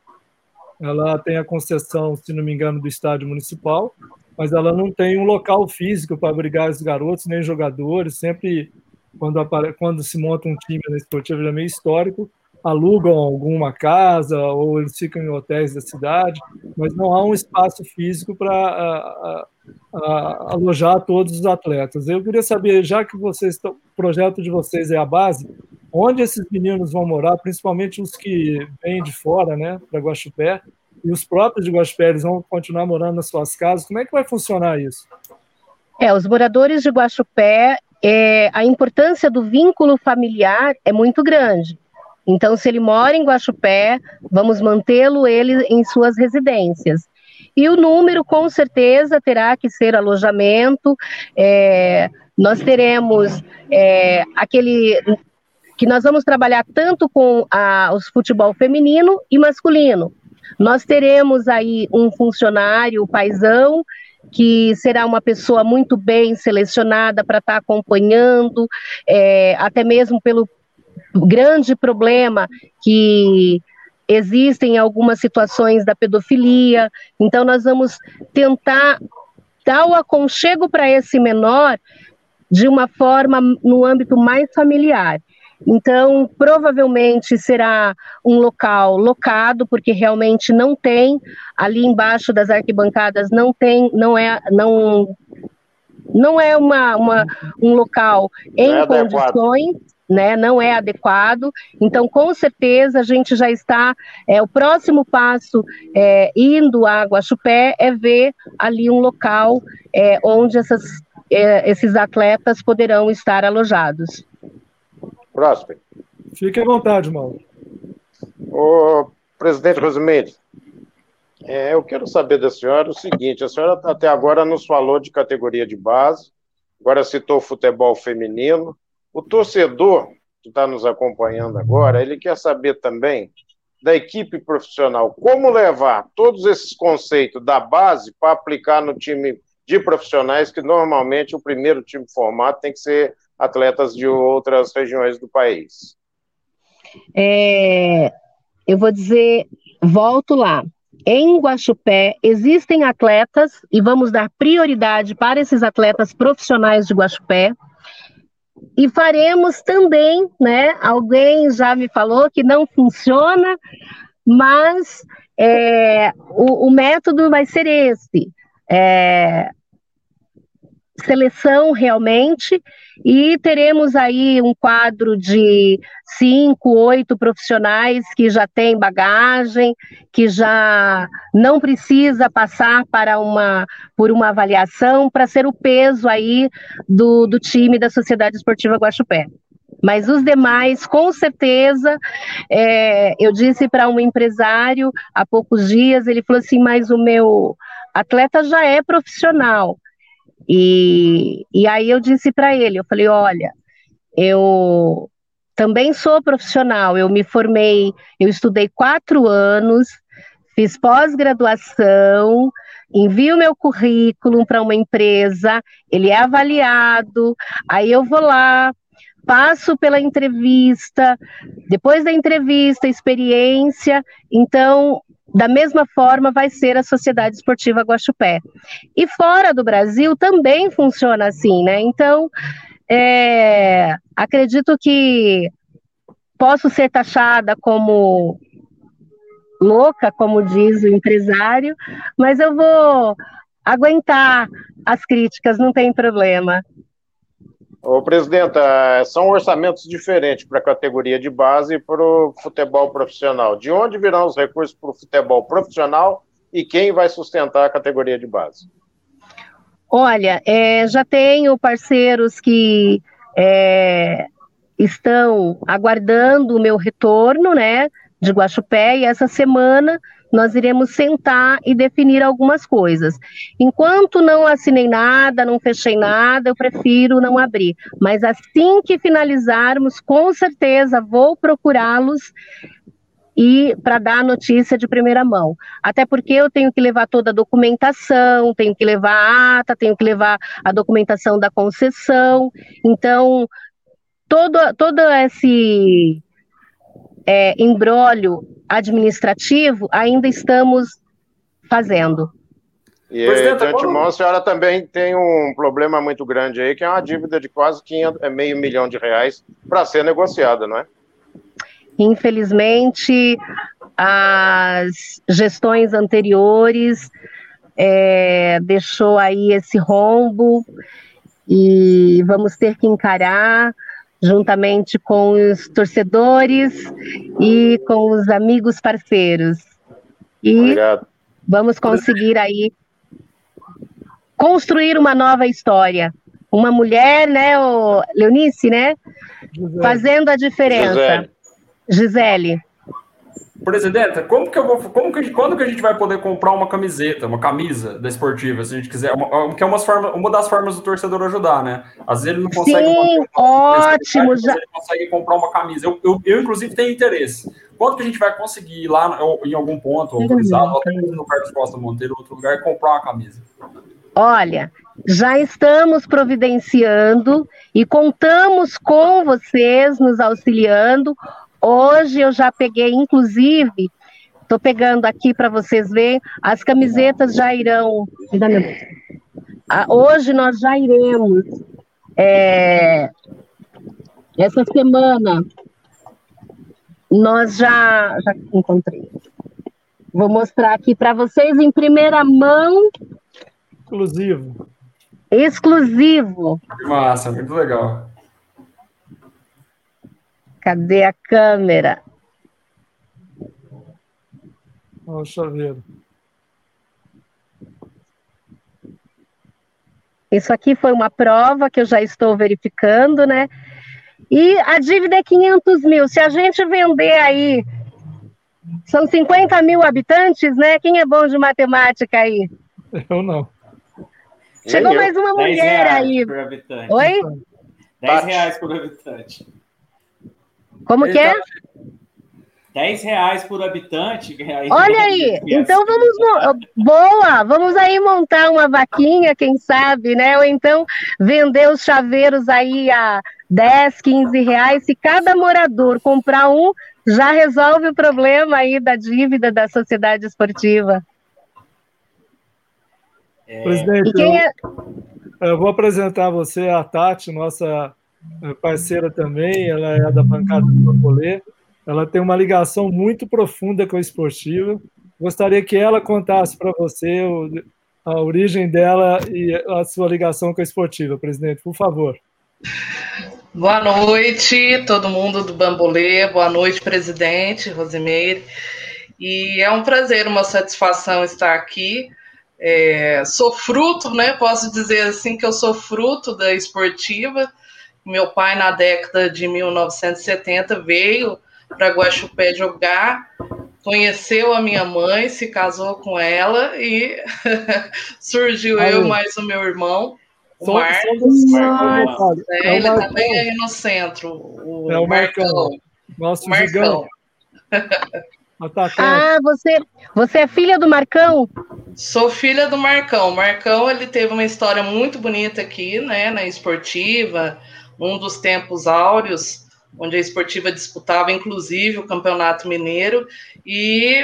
[SPEAKER 1] Ela tem a concessão, se não me engano, do estádio municipal, mas ela não tem um local físico para abrigar os garotos, nem jogadores. Sempre, quando, quando se monta um time na esportiva, é meio histórico, alugam alguma casa ou eles ficam em hotéis da cidade, mas não há um espaço físico para alojar todos os atletas. Eu queria saber, já que vocês o projeto de vocês é a base, onde esses meninos vão morar, principalmente os que vêm de fora, né, para Guaxupé, e os próprios de Guaxupé, eles vão continuar morando nas suas casas. Como é que vai funcionar isso?
[SPEAKER 2] É, os moradores de Guaxupé, é, a importância do vínculo familiar é muito grande. Então, se ele mora em Guaxupé, vamos mantê-lo ele em suas residências. E o número, com certeza, terá que ser alojamento. É, nós teremos é, aquele que nós vamos trabalhar tanto com a, os futebol feminino e masculino. Nós teremos aí um funcionário, o paisão, que será uma pessoa muito bem selecionada para estar tá acompanhando, é, até mesmo pelo grande problema que existem algumas situações da pedofilia. Então, nós vamos tentar dar o aconchego para esse menor de uma forma no âmbito mais familiar. Então, provavelmente será um local locado, porque realmente não tem ali embaixo das arquibancadas não tem, não é, não, não é uma, uma um local em é condições né, não é adequado. Então, com certeza, a gente já está. É, o próximo passo é, indo a Guaxupé é ver ali um local é, onde essas, é, esses atletas poderão estar alojados.
[SPEAKER 3] Próximo.
[SPEAKER 1] Fique à vontade, Mauro.
[SPEAKER 3] Ô, presidente Rosimeire, é, eu quero saber da senhora o seguinte: a senhora até agora nos falou de categoria de base, agora citou futebol feminino. O torcedor que está nos acompanhando agora, ele quer saber também da equipe profissional como levar todos esses conceitos da base para aplicar no time de profissionais, que normalmente o primeiro time formado tem que ser atletas de outras regiões do país.
[SPEAKER 2] É, eu vou dizer, volto lá. Em Guaxupé existem atletas e vamos dar prioridade para esses atletas profissionais de Guaxupé. E faremos também, né? Alguém já me falou que não funciona, mas é, o, o, método vai ser esse. É, seleção realmente, e teremos aí um quadro de cinco, oito profissionais que já têm bagagem, que já não precisa passar para uma, por uma avaliação para ser o peso aí do, do time da Sociedade Esportiva Guaxupé. Mas os demais, com certeza, é, eu disse para um empresário há poucos dias, ele falou assim, mas o meu atleta já é profissional, e, e aí eu disse para ele, eu falei, olha, eu também sou profissional, eu me formei, eu estudei quatro anos, fiz pós-graduação, envio meu currículo para uma empresa, ele é avaliado, aí eu vou lá, passo pela entrevista, depois da entrevista, experiência, então da mesma forma vai ser a Sociedade Esportiva Guaxupé. E fora do Brasil também funciona assim, né? Então, é, acredito que posso ser taxada como louca, como diz o empresário, mas eu vou aguentar as críticas, não tem problema.
[SPEAKER 3] Ô, presidenta, são orçamentos diferentes para a categoria de base e para o futebol profissional. De onde virão os recursos para o futebol profissional e quem vai sustentar a categoria de base?
[SPEAKER 2] Olha, é, já tenho parceiros que é, estão aguardando o meu retorno, né, de Guaxupé, e essa semana nós iremos sentar e definir algumas coisas. Enquanto não assinei nada, não fechei nada, eu prefiro não abrir. Mas assim que finalizarmos, com certeza vou procurá-los e para dar a notícia de primeira mão. Até porque eu tenho que levar toda a documentação, tenho que levar a ata, tenho que levar a documentação da concessão. Então, todo, todo esse é, embrólio administrativo ainda estamos fazendo.
[SPEAKER 3] E de antemão, a senhora também tem um problema muito grande aí, que é uma dívida de quase 500, é meio milhão de reais para ser negociada, não é?
[SPEAKER 2] Infelizmente, as gestões anteriores é, deixou aí esse rombo e vamos ter que encarar juntamente com os torcedores e com os amigos parceiros. E Obrigado. vamos conseguir aí construir uma nova história. Uma mulher, né, o Leonice, né? Gisele. Fazendo a diferença. Gisele. Gisele.
[SPEAKER 7] Presidenta, como que eu vou, como que, quando que a gente vai poder comprar uma camiseta, uma camisa da esportiva, se a gente quiser, uma, que é uma, forma, uma das formas do torcedor ajudar, né? Às vezes ele não consegue
[SPEAKER 2] Sim, ótimo, já.
[SPEAKER 7] ele consegue comprar uma camisa. Eu, eu, eu, inclusive, tenho interesse. Quando que a gente vai conseguir ir lá em algum ponto, autorizado, ou até no Carlos Costa Monteiro, outro lugar, comprar uma camisa?
[SPEAKER 2] Olha, já estamos providenciando e contamos com vocês nos auxiliando. Hoje eu já peguei, inclusive, estou pegando aqui para vocês verem, as camisetas já irão. Hoje nós já iremos. É, essa semana nós já, já encontrei. Vou mostrar aqui para vocês em primeira mão.
[SPEAKER 1] Exclusivo.
[SPEAKER 2] Exclusivo.
[SPEAKER 7] Massa, muito legal.
[SPEAKER 2] Cadê a câmera?
[SPEAKER 1] Olha o chaveiro.
[SPEAKER 2] Isso aqui foi uma prova que eu já estou verificando, né? E a dívida é 500 mil. Se a gente vender aí São 50 mil habitantes, né? Quem é bom de matemática aí?
[SPEAKER 1] Eu não.
[SPEAKER 2] Chegou mais uma mulher aí. Oi?
[SPEAKER 4] 10 reais por habitante.
[SPEAKER 2] Como que é?
[SPEAKER 4] 10 reais por habitante.
[SPEAKER 2] Aí Olha aí, então vamos. Boa! Vamos aí montar uma vaquinha, quem sabe, né? Ou então vender os chaveiros aí a 10, 15 reais. Se cada morador comprar um, já resolve o problema aí da dívida da sociedade esportiva.
[SPEAKER 1] É... Presidente, é... eu, eu vou apresentar você a Tati, nossa parceira também, ela é da bancada do Corpolê. Ela tem uma ligação muito profunda com a esportiva. Gostaria que ela contasse para você a origem dela e a sua ligação com a esportiva, presidente, por favor.
[SPEAKER 8] Boa noite, todo mundo do Bambolê. Boa noite, presidente Rosimeire. E é um prazer, uma satisfação estar aqui. É, sou fruto, né? Posso dizer assim que eu sou fruto da esportiva. Meu pai, na década de 1970, veio para Guaxupé jogar, conheceu a minha mãe, se casou com ela e surgiu Aí. eu mais o meu irmão, o só, Marcos. Só é, é ele Marcão. também é aí no centro, o, é o Marcão. Marcão.
[SPEAKER 1] Nosso Marcão.
[SPEAKER 2] Ah, você, você é filha do Marcão?
[SPEAKER 8] Sou filha do Marcão. O Marcão ele teve uma história muito bonita aqui, né, na esportiva, um dos tempos áureos onde a esportiva disputava inclusive o Campeonato Mineiro, e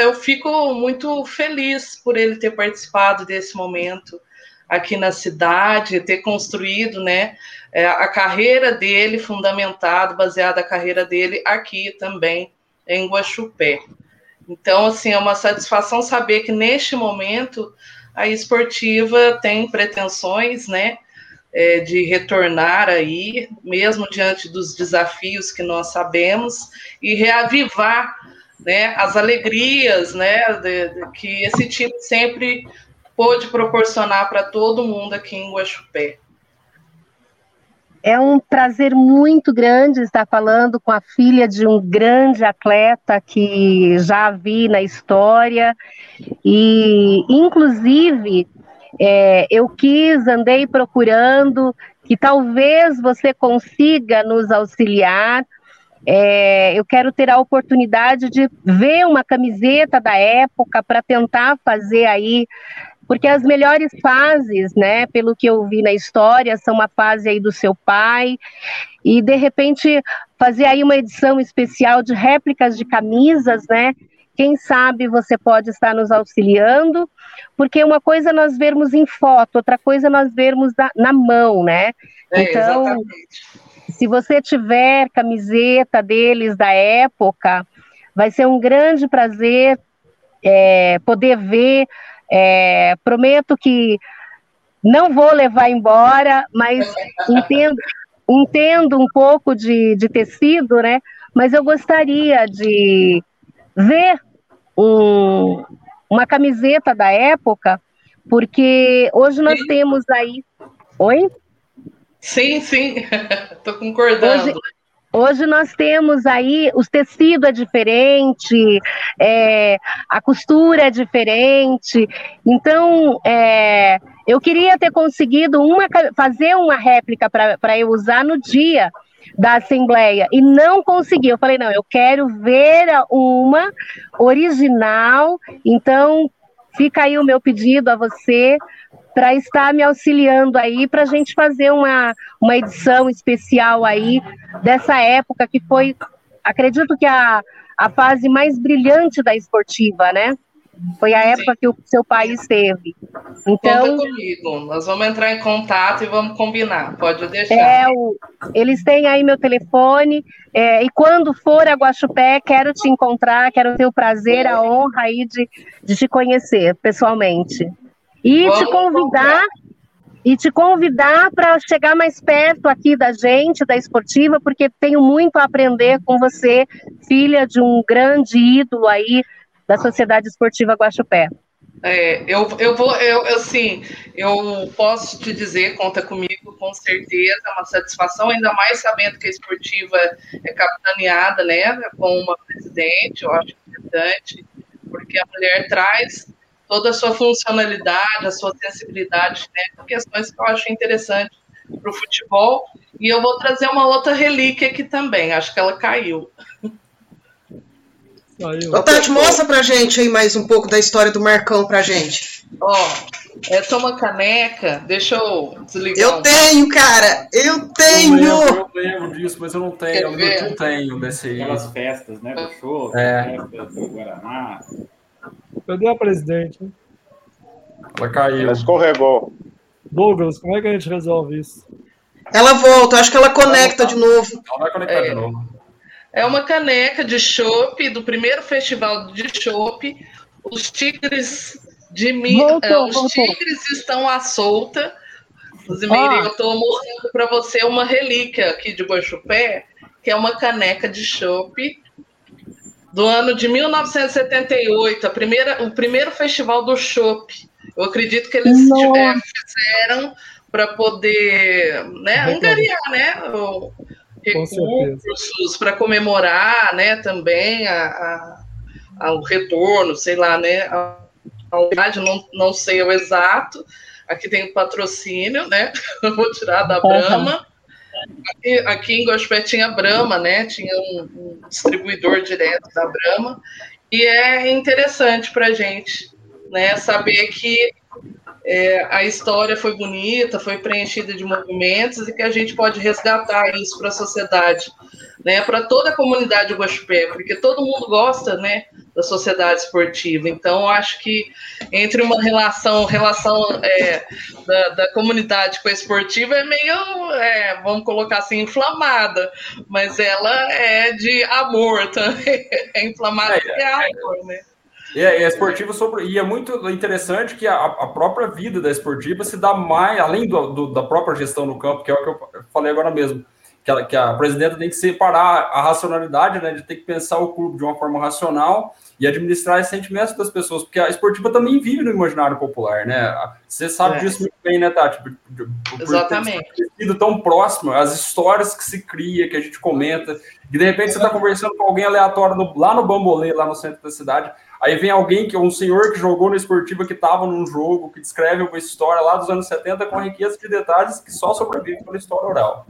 [SPEAKER 8] eu fico muito feliz por ele ter participado desse momento aqui na cidade, ter construído, né, é, a carreira dele fundamentado, baseada a carreira dele aqui também em Guaxupé. Então, assim, é uma satisfação saber que neste momento a esportiva tem pretensões, né, é, de retornar aí, mesmo diante dos desafios que nós sabemos, e reavivar né, as alegrias né, de, de, que esse time sempre pôde proporcionar para todo mundo aqui em Guaxupé.
[SPEAKER 2] É um prazer muito grande estar falando com a filha de um grande atleta que já vi na história e, inclusive, é, eu quis, andei procurando, que talvez você consiga nos auxiliar. É, eu quero ter a oportunidade de ver uma camiseta da época para tentar fazer aí, porque as melhores fases, né, pelo que eu vi na história, são uma fase aí do seu pai, e de repente fazer aí uma edição especial de réplicas de camisas, né, quem sabe você pode estar nos auxiliando, porque uma coisa é nós vermos em foto, outra coisa é nós vermos na, na mão, né? É, então, exatamente. se você tiver camiseta deles da época, vai ser um grande prazer é, poder ver. É, prometo que não vou levar embora, mas entendo, entendo um pouco de, de tecido, né? Mas eu gostaria de ver um, uma camiseta da época, porque hoje nós sim. temos aí. Oi?
[SPEAKER 8] Sim, sim, estou concordando.
[SPEAKER 2] Hoje, hoje, nós temos aí, os tecidos é diferente, é, a costura é diferente, então é, eu queria ter conseguido uma, fazer uma réplica para eu usar no dia da Assembleia e não consegui. Eu falei, não, eu quero ver uma original, então fica aí o meu pedido a você para estar me auxiliando aí para a gente fazer uma, uma edição especial aí dessa época que foi, acredito que a, a fase mais brilhante da esportiva, né? Foi a época Sim. que o seu pai esteve. Então,
[SPEAKER 8] Conta comigo. Nós vamos entrar em contato e vamos combinar. Pode deixar.
[SPEAKER 2] É, o, eles têm aí meu telefone. É, e quando for a Guaxupé, quero te encontrar, quero ter o prazer, a honra aí de, de te conhecer pessoalmente. E vamos te convidar. E te convidar para chegar mais perto aqui da gente, da esportiva, porque tenho muito a aprender com você, filha de um grande ídolo aí da Sociedade Esportiva Guaxupé.
[SPEAKER 8] É, eu, eu vou, eu, assim, eu posso te dizer, conta comigo, com certeza, é uma satisfação, ainda mais sabendo que a esportiva é capitaneada, né, com uma presidente, eu acho importante, porque a mulher traz toda a sua funcionalidade, a sua sensibilidade, né, questões que eu acho interessante para o futebol. E eu vou trazer uma outra relíquia aqui também, acho que ela caiu.
[SPEAKER 6] Ô, Tati, mostra pra gente aí mais um pouco da história do Marcão pra gente.
[SPEAKER 8] Ó, essa é uma caneca, deixa eu desligar.
[SPEAKER 6] Eu um... tenho, cara, eu tenho! Eu
[SPEAKER 7] lembro, eu lembro disso, mas eu não tenho, eu não tenho desse
[SPEAKER 4] aí. Aquelas festas, né, do show,
[SPEAKER 7] é.
[SPEAKER 4] festas do Guaraná.
[SPEAKER 1] Cadê a presidente?
[SPEAKER 7] Ela caiu.
[SPEAKER 3] Ela escorregou.
[SPEAKER 1] Douglas, como é que a gente resolve isso?
[SPEAKER 6] Ela volta, acho que ela conecta ela de novo.
[SPEAKER 7] Ela vai conectar é. de novo.
[SPEAKER 8] É uma caneca de chopp do primeiro festival de chopp. Os tigres de mim, voltou, é, os voltou. tigres estão à solta. Zimeire, ah. eu estou mostrando para você uma relíquia aqui de Bochupé, que é uma caneca de chopp do ano de 1978, a primeira, o primeiro festival do chopp. Eu acredito que eles é, fizeram para poder né, angariar né, o, recursos para comemorar, né, também a, a, ao retorno, sei lá, né, a, a não, não sei o exato. Aqui tem o patrocínio, né? Vou tirar da Brahma. Aqui, aqui em Gospé tinha Brahma, né? Tinha um, um distribuidor direto da Brahma. E é interessante para a gente, né? Saber que é, a história foi bonita, foi preenchida de movimentos e que a gente pode resgatar isso para a sociedade, né, para toda a comunidade Guaxupé, porque todo mundo gosta, né, da sociedade esportiva. Então, acho que entre uma relação, relação é, da, da, comunidade com a esportiva é meio, é, vamos colocar assim, inflamada, mas ela é de amor também, é inflamada é, é amor, né?
[SPEAKER 7] É, é esportiva sobre. E é muito interessante que a, a, própria vida da esportiva se dá mais, além do, do, da própria gestão no campo, que é o que eu falei agora mesmo. Que a, que a presidenta tem que separar a racionalidade, né? De ter que pensar o clube de uma forma racional e administrar os sentimentos das pessoas, porque a esportiva também vive no imaginário popular, né? Você sabe é. disso muito bem, né, Tati? Por,
[SPEAKER 8] por Exatamente.
[SPEAKER 7] Ter sido tão próximo, as histórias que se cria, que a gente comenta, e de repente você está conversando com alguém aleatório no, lá no Bambolê, lá no centro da cidade, Aí vem alguém que é um senhor que jogou no esportiva, que estava num jogo, que descreve uma história lá dos anos 70 com riqueza de detalhes que só sobrevive pela história oral.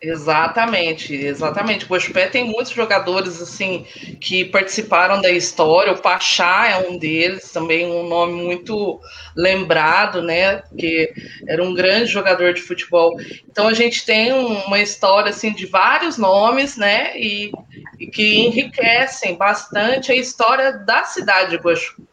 [SPEAKER 8] Exatamente, exatamente. O Bochupé tem muitos jogadores assim que participaram da história. O Pachá é um deles, também um nome muito lembrado, né? Que era um grande jogador de futebol. Então a gente tem uma história assim de vários nomes, né? E, e que enriquecem bastante a história da cidade de Guaxupé.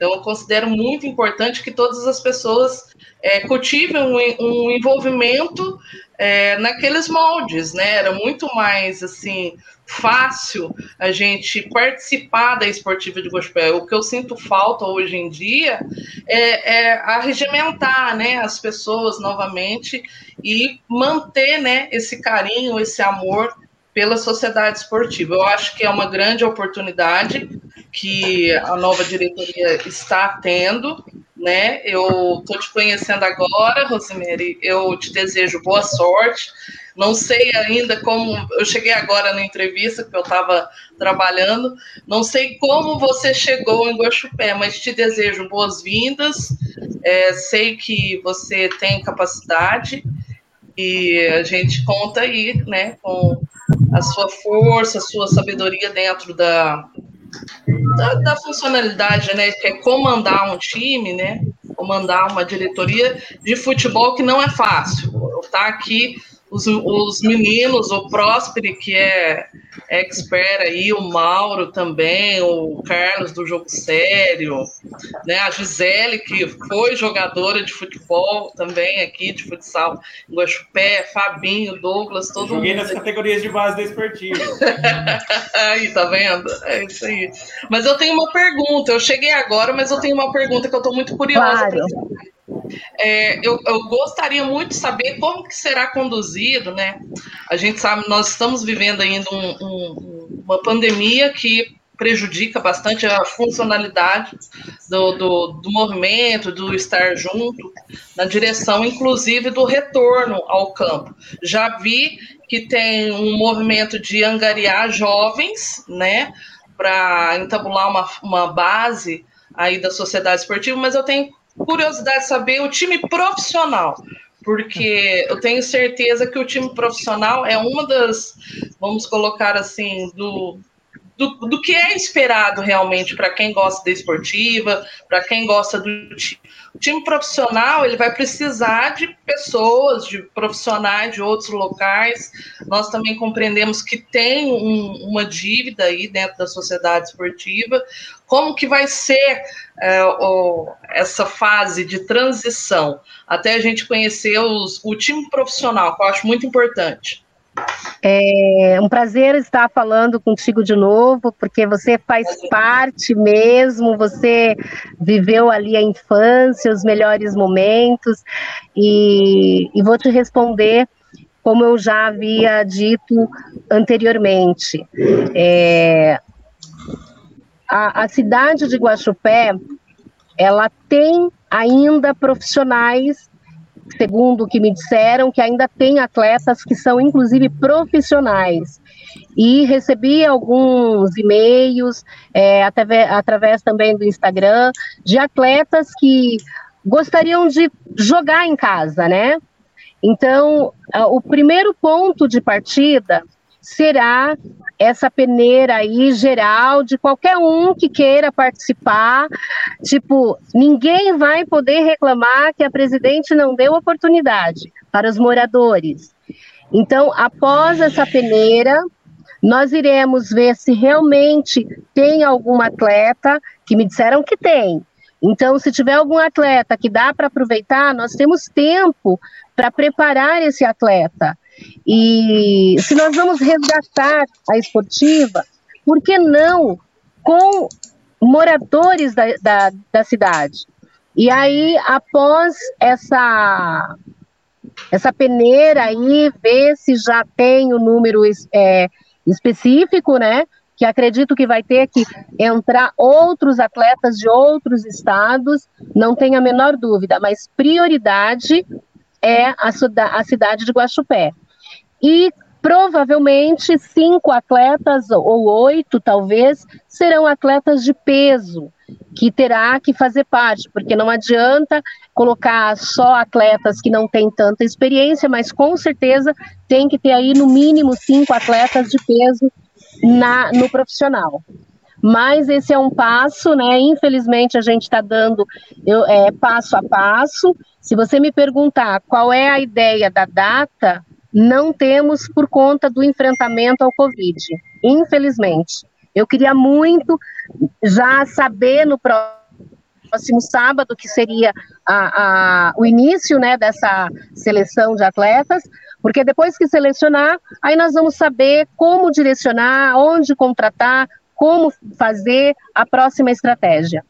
[SPEAKER 8] Então, eu considero muito importante que todas as pessoas é, cultivem um, um envolvimento é, naqueles moldes, né? Era muito mais assim fácil a gente participar da esportiva de gospel. O que eu sinto falta hoje em dia é, é arregimentar, né, as pessoas novamente e manter, né, esse carinho, esse amor pela sociedade esportiva. Eu acho que é uma grande oportunidade que a nova diretoria está tendo, né? Eu estou te conhecendo agora, Rosemary, eu te desejo boa sorte. Não sei ainda como. Eu cheguei agora na entrevista, que eu estava trabalhando. Não sei como você chegou em Guaxupé, mas te desejo boas-vindas. É, sei que você tem capacidade e a gente conta aí, né, com a sua força, a sua sabedoria dentro da, da, da, funcionalidade, né, que é comandar um time, né, comandar uma diretoria de futebol que não é fácil. Tá aqui os, os meninos, o Próspere, que é expert aí, o Mauro também, o Carlos do Jogo Sério, né, a Gisele, que foi jogadora de futebol também aqui, de futsal Guaxupé, Fabinho, Douglas, todo
[SPEAKER 4] Joguei
[SPEAKER 8] mundo.
[SPEAKER 4] nas categorias de base da esportiva.
[SPEAKER 8] aí, tá vendo? É isso aí. Mas eu tenho uma pergunta, eu cheguei agora, mas eu tenho uma pergunta que eu tô muito curiosa.
[SPEAKER 2] Claro.
[SPEAKER 8] É, eu, eu, gostaria muito de saber como que será conduzido, né? A gente sabe, nós estamos vivendo ainda um, um, uma pandemia que prejudica bastante a funcionalidade do, do, do, movimento, do estar junto, na direção, inclusive, do retorno ao campo. Já vi que tem um movimento de angariar jovens, né? para entabular uma, uma base aí da sociedade esportiva, mas eu tenho curiosidade de saber o time profissional, porque eu tenho certeza que o time profissional é uma das, vamos colocar assim, do, do, do que é esperado realmente para quem gosta da esportiva, para quem gosta do time. O time profissional ele vai precisar de pessoas, de profissionais de outros locais. Nós também compreendemos que tem um, uma dívida aí dentro da sociedade esportiva. Como que vai ser é, o, essa fase de transição até a gente conhecer os, o time profissional, que eu acho muito importante.
[SPEAKER 2] É um prazer estar falando contigo de novo, porque você faz parte mesmo, você viveu ali a infância, os melhores momentos, e, e vou te responder como eu já havia dito anteriormente. É, a, a cidade de Guaxupé, ela tem ainda profissionais segundo o que me disseram, que ainda tem atletas que são inclusive profissionais. E recebi alguns e-mails, é, através, também do Instagram, de atletas que gostariam de jogar em casa, né? Então, o primeiro ponto de partida será essa peneira aí geral de qualquer um que queira participar. Tipo, ninguém vai poder reclamar que a presidente não deu oportunidade para os moradores. Então, após essa peneira, nós iremos ver se realmente tem algum atleta, que me disseram que tem. Então, se tiver algum atleta que dá para aproveitar, nós temos tempo para preparar esse atleta. E se nós vamos resgatar a esportiva, por que não com moradores da, da, da cidade? E aí, após essa essa peneira aí, ver se já tem o número é, específico, né? Que acredito que vai ter que entrar outros atletas de outros estados, não tenho a menor dúvida, mas prioridade é a, a cidade de Guaxupé e provavelmente cinco atletas ou oito, talvez, serão atletas de peso que terá que fazer parte, porque não adianta colocar só atletas que não têm tanta experiência, mas com certeza tem que ter aí no mínimo cinco atletas de peso na, no profissional. Mas esse é um passo, né? Infelizmente a gente está dando eu, é, passo a passo. Se você me perguntar qual é a ideia da data, não temos por conta do enfrentamento ao Covid, infelizmente. Eu queria muito já saber no próximo sábado, que seria a, a, o início né, dessa seleção de atletas, porque depois que selecionar, aí nós vamos saber como direcionar, onde contratar, como fazer a próxima estratégia.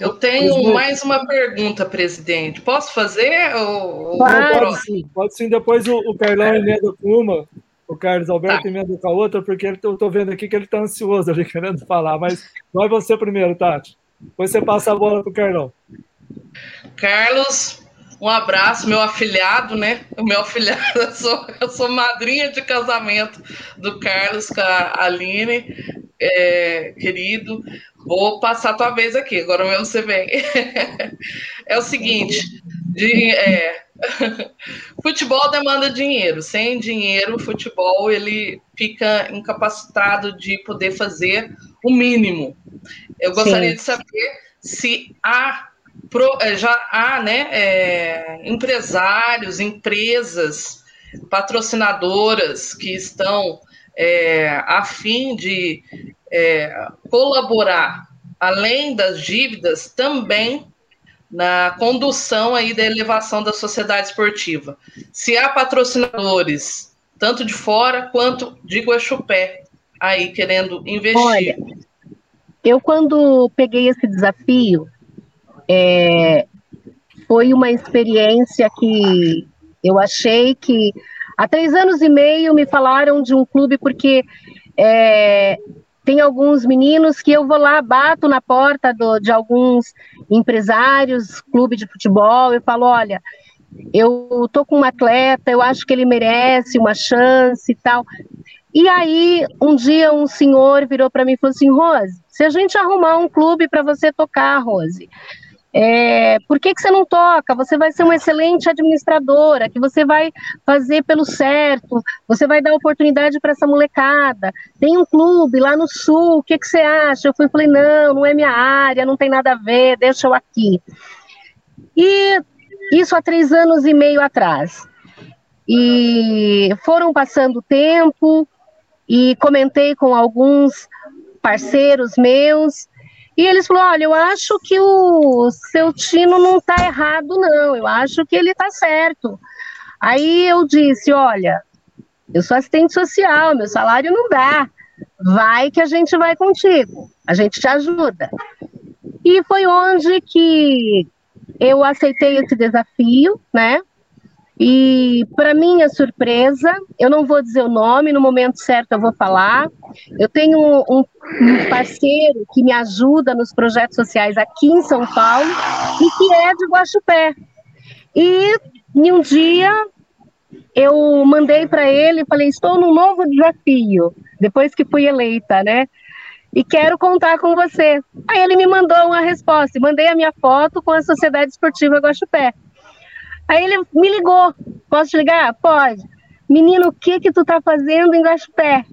[SPEAKER 8] Eu tenho mais uma pergunta, presidente. Posso fazer? Ou...
[SPEAKER 1] Pode sim, pode sim. Depois o, o Carlão emenda com uma, o Carlos Alberto tá. emenda com a outra, porque ele, eu estou vendo aqui que ele está ansioso ali querendo falar. Mas vai você primeiro, Tati. Depois você passa a bola para o Carlão.
[SPEAKER 8] Carlos, um abraço, meu afilhado, né? O meu afilhado, eu sou, eu sou madrinha de casamento do Carlos com a Aline, é, querido. Vou passar a tua vez aqui, agora mesmo você vem. é o seguinte: de, é, futebol demanda dinheiro. Sem dinheiro, o futebol ele fica incapacitado de poder fazer o mínimo. Eu gostaria Sim. de saber se há é, já há né, é, empresários, empresas, patrocinadoras que estão é, a fim de é, colaborar, além das dívidas, também na condução aí da elevação da sociedade esportiva. Se há patrocinadores, tanto de fora quanto de Guaxupé, aí querendo investir. Olha,
[SPEAKER 2] eu quando peguei esse desafio, é, foi uma experiência que eu achei que há três anos e meio me falaram de um clube porque é, tem alguns meninos que eu vou lá, bato na porta do, de alguns empresários, clube de futebol, eu falo, olha, eu tô com um atleta, eu acho que ele merece uma chance e tal. E aí, um dia, um senhor virou para mim e falou assim: Rose, se a gente arrumar um clube para você tocar, Rose, é, por que, que você não toca? Você vai ser uma excelente administradora, que você vai fazer pelo certo, você vai dar oportunidade para essa molecada. Tem um clube lá no sul, o que, que você acha? Eu fui falei, não, não é minha área, não tem nada a ver, deixa eu aqui. E isso há três anos e meio atrás. E foram passando o tempo, e comentei com alguns parceiros meus, e eles falaram: olha, eu acho que o seu Tino não está errado, não. Eu acho que ele está certo. Aí eu disse: olha, eu sou assistente social, meu salário não dá. Vai que a gente vai contigo, a gente te ajuda. E foi onde que eu aceitei esse desafio, né? E, para minha surpresa, eu não vou dizer o nome, no momento certo eu vou falar. Eu tenho um, um, parceiro que me ajuda nos projetos sociais aqui em São Paulo e que é de Guaxupé. E em um dia eu mandei para ele e falei: Estou num novo desafio, depois que fui eleita, né? E quero contar com você. Aí ele me mandou uma resposta, mandei a minha foto com a Sociedade Esportiva Guaxupé. Aí ele me ligou. Posso te ligar? Pode. Menino, o que que tu tá fazendo em Guaxupé?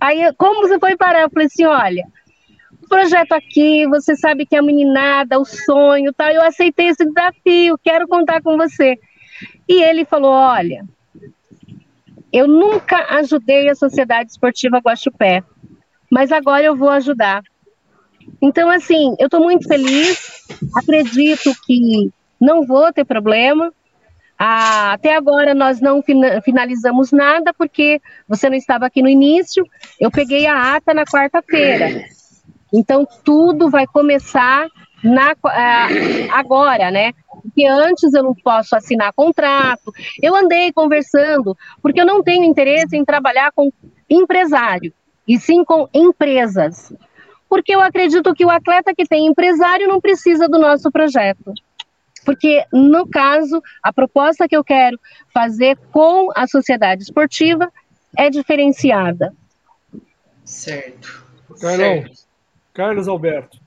[SPEAKER 2] Aí, como você foi parar? Eu falei assim, olha, o projeto aqui, você sabe que é a meninada, o sonho, tal. Eu aceitei esse desafio, quero contar com você. E ele falou, olha, eu nunca ajudei a Sociedade Esportiva Guaxupé, mas agora eu vou ajudar. Então, assim, eu estou muito feliz, acredito que não vou ter problema. Ah, até agora nós não finalizamos nada porque você não estava aqui no início. Eu peguei a ata na quarta-feira. Então tudo vai começar na, ah, agora, né? Porque antes eu não posso assinar contrato. Eu andei conversando porque eu não tenho interesse em trabalhar com empresário e sim com empresas. Porque eu acredito que o atleta que tem empresário não precisa do nosso projeto porque no caso, a proposta que eu quero fazer com a sociedade esportiva é diferenciada.
[SPEAKER 8] Certo.
[SPEAKER 1] Carlão, Carlos Alberto.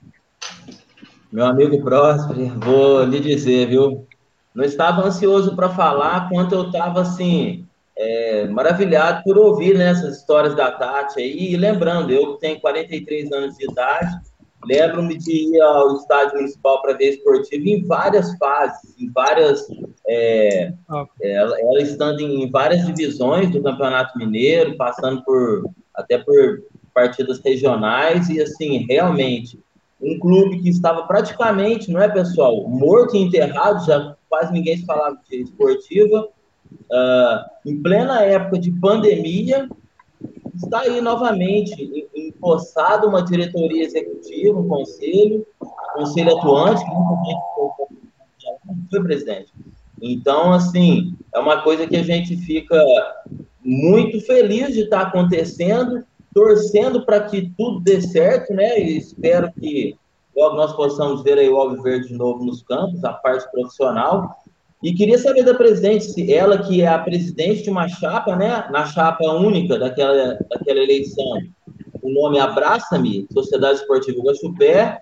[SPEAKER 5] Meu amigo Próspero, vou lhe dizer, viu? Não estava ansioso para falar, quanto eu estava assim, é, maravilhado por ouvir né, essas histórias da Tati aí. E lembrando, eu tenho 43 anos de idade, Lembro-me de ir ao estádio municipal para ver esportivo em várias fases, em várias. É. É, ela, ela, estando em várias divisões do Campeonato Mineiro, passando por até por partidas regionais, e assim, realmente, um clube que estava praticamente, não é, pessoal, morto e enterrado, já quase ninguém se falava de esportiva, uh, em plena época de pandemia, está aí novamente empossado uma diretoria executiva, um conselho, conselho atuante, que gente foi presidente. Então, assim, é uma coisa que a gente fica muito feliz de estar acontecendo, torcendo para que tudo dê certo, né? E espero que logo nós possamos ver aí o Alves Verde de novo nos campos, a parte profissional, e queria saber da presidente, se ela que é a presidente de uma chapa, né, na chapa única daquela, daquela eleição, o nome Abraça-me, Sociedade Esportiva Guaxupé,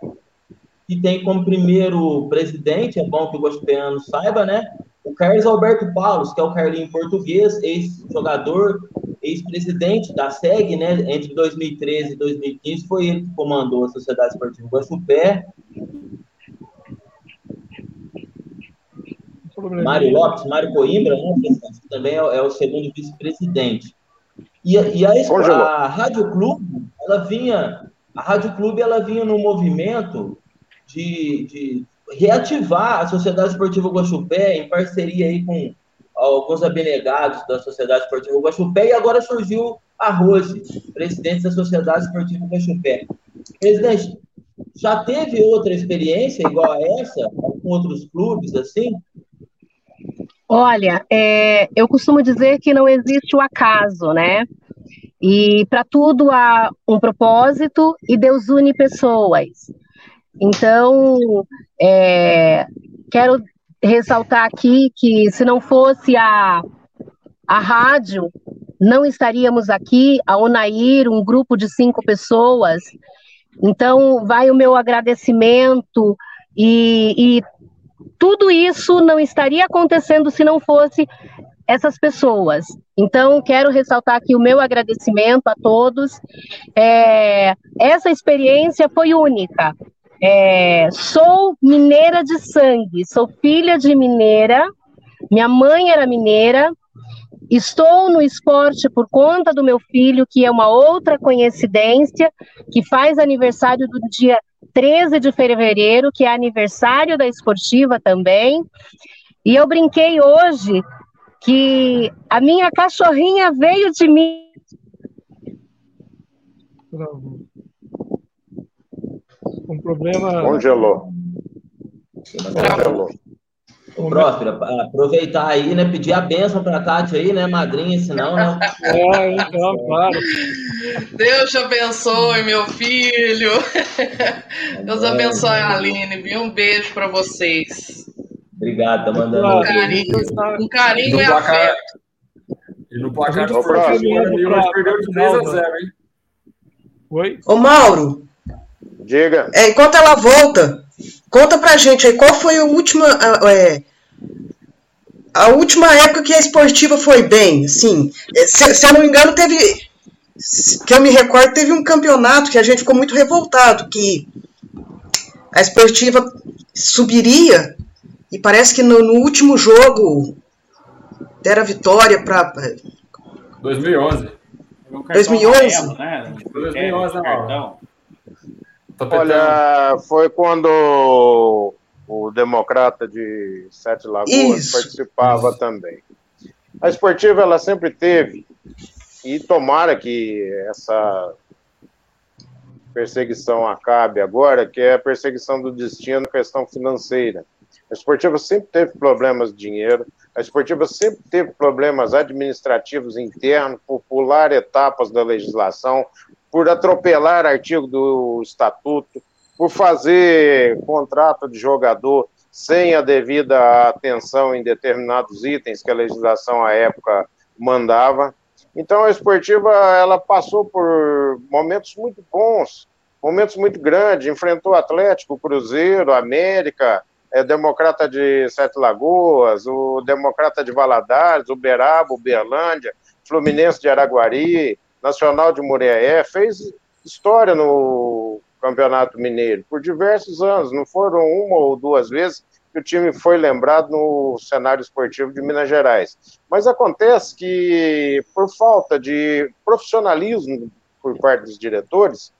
[SPEAKER 5] que tem como primeiro presidente, é bom que o guaxupeano saiba, né, o Carlos Alberto Paulos, que é o Carlinho português, ex-jogador, ex-presidente da SEG, né, entre 2013 e 2015, foi ele que comandou a Sociedade Esportiva Guaxupé, Mário Lopes, Mário Coimbra, né, também é, é, o segundo vice-presidente. E, e a, a Rádio Clube, ela vinha, a Rádio Clube, ela vinha no movimento de, de reativar a Sociedade Esportiva Guaxupé em parceria aí com alguns abnegados da Sociedade Esportiva Guaxupé e agora surgiu a Rose, presidente da Sociedade Esportiva Guaxupé. Presidente, já teve outra experiência igual a essa com outros clubes assim?
[SPEAKER 2] Olha, é, eu costumo dizer que não existe o acaso, né? E para tudo há um propósito e Deus une pessoas. Então, é, quero ressaltar aqui que se não fosse a, a rádio, não estaríamos aqui, a Onair, um grupo de cinco pessoas. Então, vai o meu agradecimento e, e tudo isso não estaria acontecendo se não fosse essas pessoas. Então, quero ressaltar aqui o meu agradecimento a todos. É, essa experiência foi única. É, sou mineira de sangue, sou filha de mineira, minha mãe era mineira, estou no esporte por conta do meu filho, que é uma outra coincidência, que faz aniversário do dia 13 de fevereiro, que é aniversário da esportiva também. E eu brinquei hoje que a minha cachorrinha veio de mim.
[SPEAKER 1] Um problema.
[SPEAKER 3] Congelou. Congelou.
[SPEAKER 5] Ô, Próspera, aproveitar aí, né? Pedir a bênção para a Tati aí, né? Madrinha, senão, né?
[SPEAKER 1] É, então, claro.
[SPEAKER 8] Deus te abençoe, meu filho. Deus abençoe a Aline, viu? Um beijo para vocês.
[SPEAKER 5] Obrigado, tá mandando.
[SPEAKER 8] Um carinho, um carinho e afeto.
[SPEAKER 7] E no placar do próximo, perdeu de 3 a 0, hein?
[SPEAKER 1] Oi?
[SPEAKER 6] Ô, Mauro.
[SPEAKER 3] Diga.
[SPEAKER 6] É, enquanto ela volta, conta pra gente aí qual foi a última. É, a última época que a esportiva foi bem, assim. Se, se eu não me engano, teve. Que eu me recordo, teve um campeonato que a gente ficou muito revoltado, que a esportiva subiria e parece que no, no último jogo deram a vitória para
[SPEAKER 7] 2011.
[SPEAKER 6] 2011?
[SPEAKER 4] Amarelo, né?
[SPEAKER 7] 2011,
[SPEAKER 4] cartão.
[SPEAKER 3] Olha, foi quando o democrata de Sete Lagoas
[SPEAKER 6] Isso.
[SPEAKER 3] participava também. A esportiva ela sempre teve, e tomara que essa perseguição acabe agora, que é a perseguição do destino, questão financeira. A esportiva sempre teve problemas de dinheiro, a esportiva sempre teve problemas administrativos internos, por pular etapas da legislação, por atropelar artigo do estatuto, por fazer contrato de jogador sem a devida atenção em determinados itens que a legislação à época mandava. Então a esportiva ela passou por momentos muito bons, momentos muito grandes, enfrentou Atlético, Cruzeiro, América, é, Democrata de Sete Lagoas, o Democrata de Valadares, Uberaba, Uberlândia, Fluminense de Araguari, Nacional de Muriaé, fez história no Campeonato Mineiro por diversos anos, não foram uma ou duas vezes que o time foi lembrado no cenário esportivo de Minas Gerais. Mas acontece que, por falta de profissionalismo por parte dos diretores,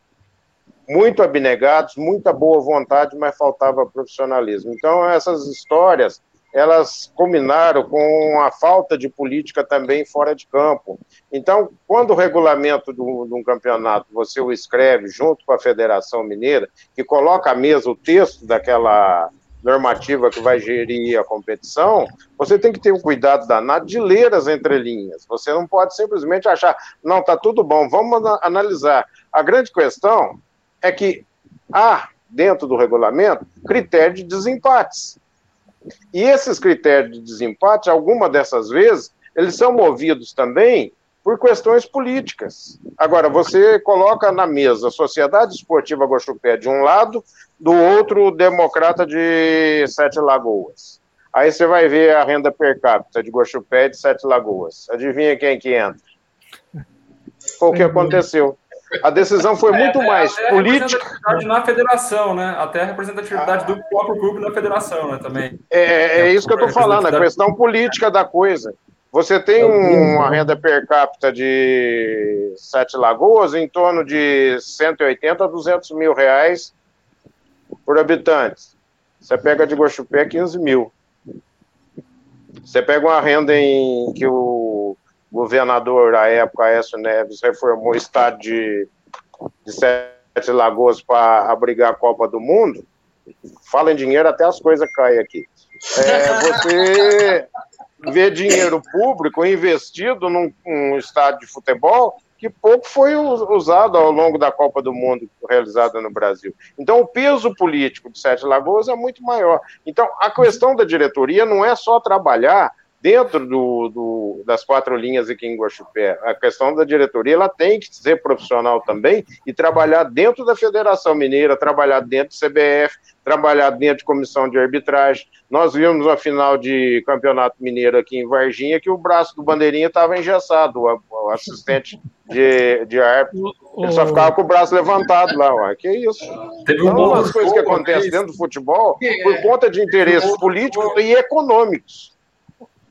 [SPEAKER 3] muito abnegados, muita boa vontade, mas faltava profissionalismo. Então, essas histórias, elas combinaram com a falta de política também fora de campo. Então, quando o regulamento de um campeonato você o escreve junto com a Federação Mineira, que coloca à mesa o texto daquela normativa que vai gerir a competição, você tem que ter um cuidado danado de ler as entrelinhas. Você não pode simplesmente achar, não, tá tudo bom, vamos analisar. A grande questão é que há, dentro do regulamento, critério de desempates. E esses critérios de desempate, alguma dessas vezes, eles são movidos também por questões políticas. Agora, você coloca na mesa a Sociedade Esportiva Guaxupé de um lado, do outro, o Democrata de Sete Lagoas. Aí você vai ver a renda per capita de Guaxupé de Sete Lagoas. Adivinha quem que entra? Foi o que aconteceu. A decisão foi
[SPEAKER 7] É,
[SPEAKER 3] muito
[SPEAKER 7] até-
[SPEAKER 3] mais
[SPEAKER 7] até a
[SPEAKER 3] política.
[SPEAKER 7] representatividade na federação, né? Até a representatividade do próprio clube na federação, né? Também.
[SPEAKER 3] É, é isso que eu estou falando, a questão política da coisa. Você tem uma renda per capita de Sete Lagoas em torno de 180 a 200 mil reais por habitante. Você pega de Guaxupé 15 mil. Você pega uma renda em que o governador, à época, Aécio Neves, reformou o estado de, de Sete Lagoas para abrigar a Copa do Mundo. Fala em dinheiro, até as coisas caem aqui. É, você vê dinheiro público investido num, num estádio de futebol que pouco foi usado ao longo da Copa do Mundo realizada no Brasil. Então, o peso político de Sete Lagoas é muito maior. Então, a questão da diretoria não é só trabalhar dentro do, do, das quatro linhas aqui em Guaxupé. A questão da diretoria ela tem que ser profissional também e trabalhar dentro da Federação Mineira, trabalhar dentro do CBF, trabalhar dentro de comissão de arbitragem. Nós vimos a final de campeonato mineiro aqui em Varginha que o braço do bandeirinha estava engessado, o, o assistente de, de árbitro. Ele só ficava com o braço levantado lá, ué. que isso? Teve então, as coisas que acontecem dentro do futebol por conta de interesses políticos e econômicos.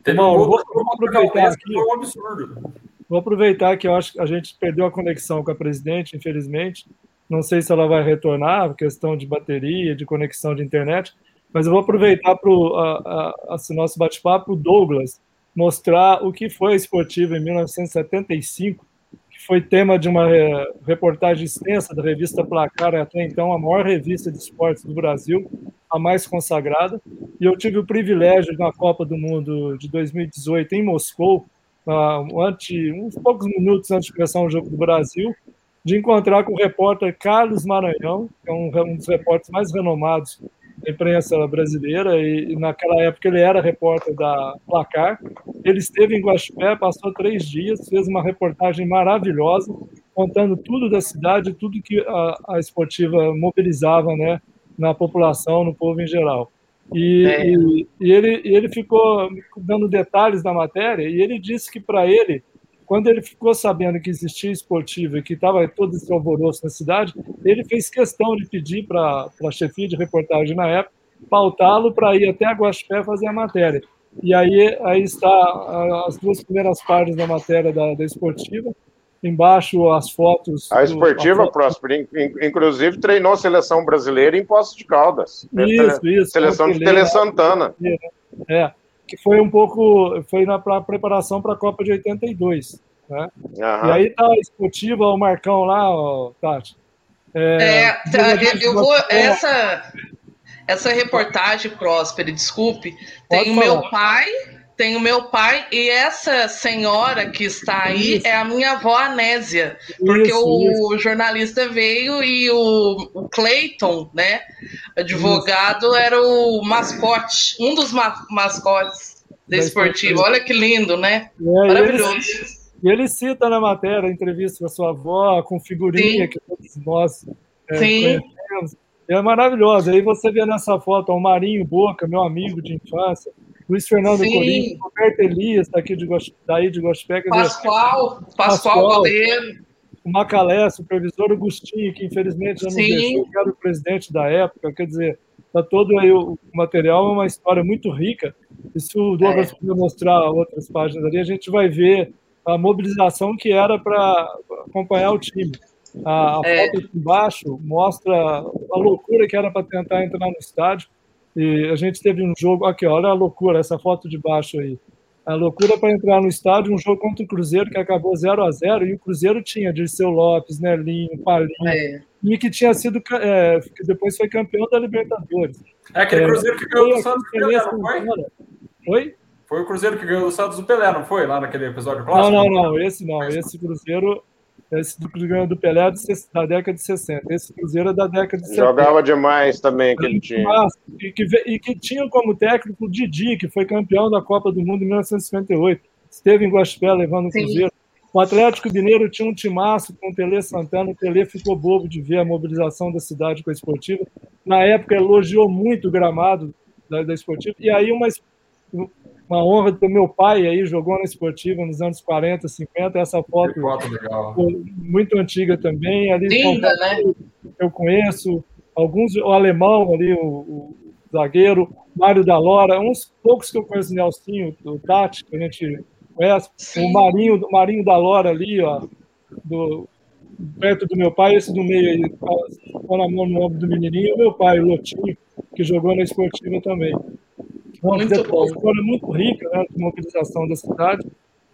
[SPEAKER 1] Teve Bom, vou, vou aproveitar aqui. Foi um absurdo. Vou aproveitar que eu acho que a gente perdeu a conexão com a presidente, infelizmente. Não sei se ela vai retornar, questão de bateria, de conexão de internet, mas eu vou aproveitar para o nosso bate-papo, Douglas, mostrar o que foi a esportiva em 1975, que foi tema de uma é, reportagem extensa da revista Placar, até então a maior revista de esportes do Brasil, a mais consagrada. E eu tive o privilégio, na Copa do Mundo de 2018, em Moscou, uh, uns poucos minutos antes de começar o jogo do Brasil, de encontrar com o repórter Carlos Maranhão, que é um, um dos repórteres mais renomados da imprensa brasileira, e, e, naquela época ele era repórter da Placar. Ele esteve em Guaxupé, passou três dias, fez uma reportagem maravilhosa, contando tudo da cidade, tudo que a, a esportiva mobilizava né, na população, no povo em geral. E, é. e, e ele, ele ficou dando detalhes da matéria, e ele disse que para ele quando ele ficou sabendo que existia esportivo e que estava todo esse alvoroço na cidade, ele fez questão de pedir para a chefia de reportagem na época pautá-lo para ir até a Guaxupé fazer a matéria. E aí, aí está as duas primeiras páginas da matéria da, da esportiva, embaixo as fotos.
[SPEAKER 3] A esportiva, do, a Próspero, inclusive treinou a seleção brasileira em Poços de Caldas.
[SPEAKER 1] Isso, isso.
[SPEAKER 3] Seleção de Tele Santana.
[SPEAKER 1] É que foi um pouco, foi na pra, preparação para a Copa de 82. Né? Uhum. E aí tá a esportiva, o Marcão lá, ó, Tati.
[SPEAKER 8] É, é tá, eu, eu vou. Essa, essa reportagem, Próspero, desculpe, tem o meu pai, tem o meu pai e essa senhora que está aí isso. é a minha avó Anésia, porque isso, o isso. jornalista veio e o, o Clayton, né, advogado, era o mascote, um dos ma mascotes da esportiva. Olha que lindo, né? É, Maravilhoso.
[SPEAKER 1] E ele, ele, cita na matéria a entrevista com a sua avó, com figurinha Sim. que todos nós é, Sim. conhecemos. É maravilhoso. Aí você vê nessa foto o Marinho Boca, meu amigo de infância, Luiz Fernando Sim. Corinthians, Roberto Elias, tá aqui de, daí de Gospé.
[SPEAKER 8] Pascoal, Pascoal, Pascoal goleiro.
[SPEAKER 1] O Macalé, supervisor Agostinho, que infelizmente já não Sim. deixou, que era o presidente da época. Quer dizer, tá todo aí o material, é uma história muito rica. E se o Douglas é. mostrar outras páginas ali, a gente vai ver a mobilização que era para acompanhar o time. A, a é. foto aqui embaixo mostra a loucura que era para tentar entrar no estádio. E a gente teve um jogo, aqui, olha a loucura, essa foto de baixo aí. A loucura para entrar no estádio, um jogo contra o Cruzeiro que acabou 0 a 0 e o Cruzeiro tinha Dirceu Lopes, Nelinho, Palinho, é. e que tinha sido, é, que depois foi campeão da Libertadores.
[SPEAKER 7] É aquele é, Cruzeiro que ganhou do Santos do Pelé, não foi?
[SPEAKER 1] Oi?
[SPEAKER 7] Foi o Cruzeiro que ganhou do Santos do Pelé, não foi? Lá naquele episódio clássico?
[SPEAKER 1] Não, não, não, esse não. Esse Cruzeiro esse do Cruzeiro do Pelé é da década de 60. Esse Cruzeiro é da década de
[SPEAKER 3] 70. Jogava demais também aquele time.
[SPEAKER 1] E que, e que tinha como técnico o Didi, que foi campeão da Copa do Mundo em 1958. Esteve em Guaxupé levando o Cruzeiro. O Atlético Mineiro tinha um timaço com o Tele Santana. O Tele ficou bobo de ver a mobilização da cidade com a esportiva. Na época, elogiou muito o gramado da, da esportiva. E aí, uma, uma honra do meu pai aí jogou na esportiva nos anos 40, 50. Essa foto,
[SPEAKER 7] foto legal.
[SPEAKER 1] muito antiga também. Ali
[SPEAKER 8] Linda, né?
[SPEAKER 1] Eu conheço alguns, o alemão ali, o, o zagueiro, Mário da Lora, uns poucos que eu conheço, o Nelsinho, o Tati, que a gente conhece, Sim. o Marinho, o Marinho da Lora ali, ó, do, perto do meu pai, esse do meio aí, com a mão no ombro do menininho, o meu pai, o Lotinho, que jogou na esportiva também. Uma muito bom. história muito rica né, de mobilização da cidade.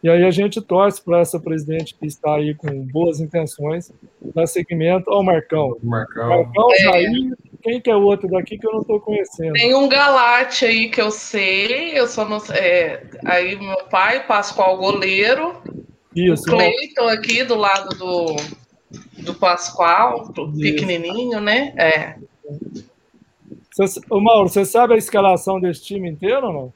[SPEAKER 1] E aí a gente torce para essa presidente que está aí com boas intenções, dar seguimento ao Marcão.
[SPEAKER 7] Marcão.
[SPEAKER 1] Marcão, é. Jair, quem que é o outro daqui que eu não estou conhecendo?
[SPEAKER 8] Tem um Galate aí que eu sei, eu só não é, Aí meu pai, Pascoal Goleiro.
[SPEAKER 1] Isso.
[SPEAKER 8] O Cleiton aqui do lado do, do Pascoal, pequenininho, né? É.
[SPEAKER 1] Você, ô Mauro, você sabe a escalação desse time inteiro ou não?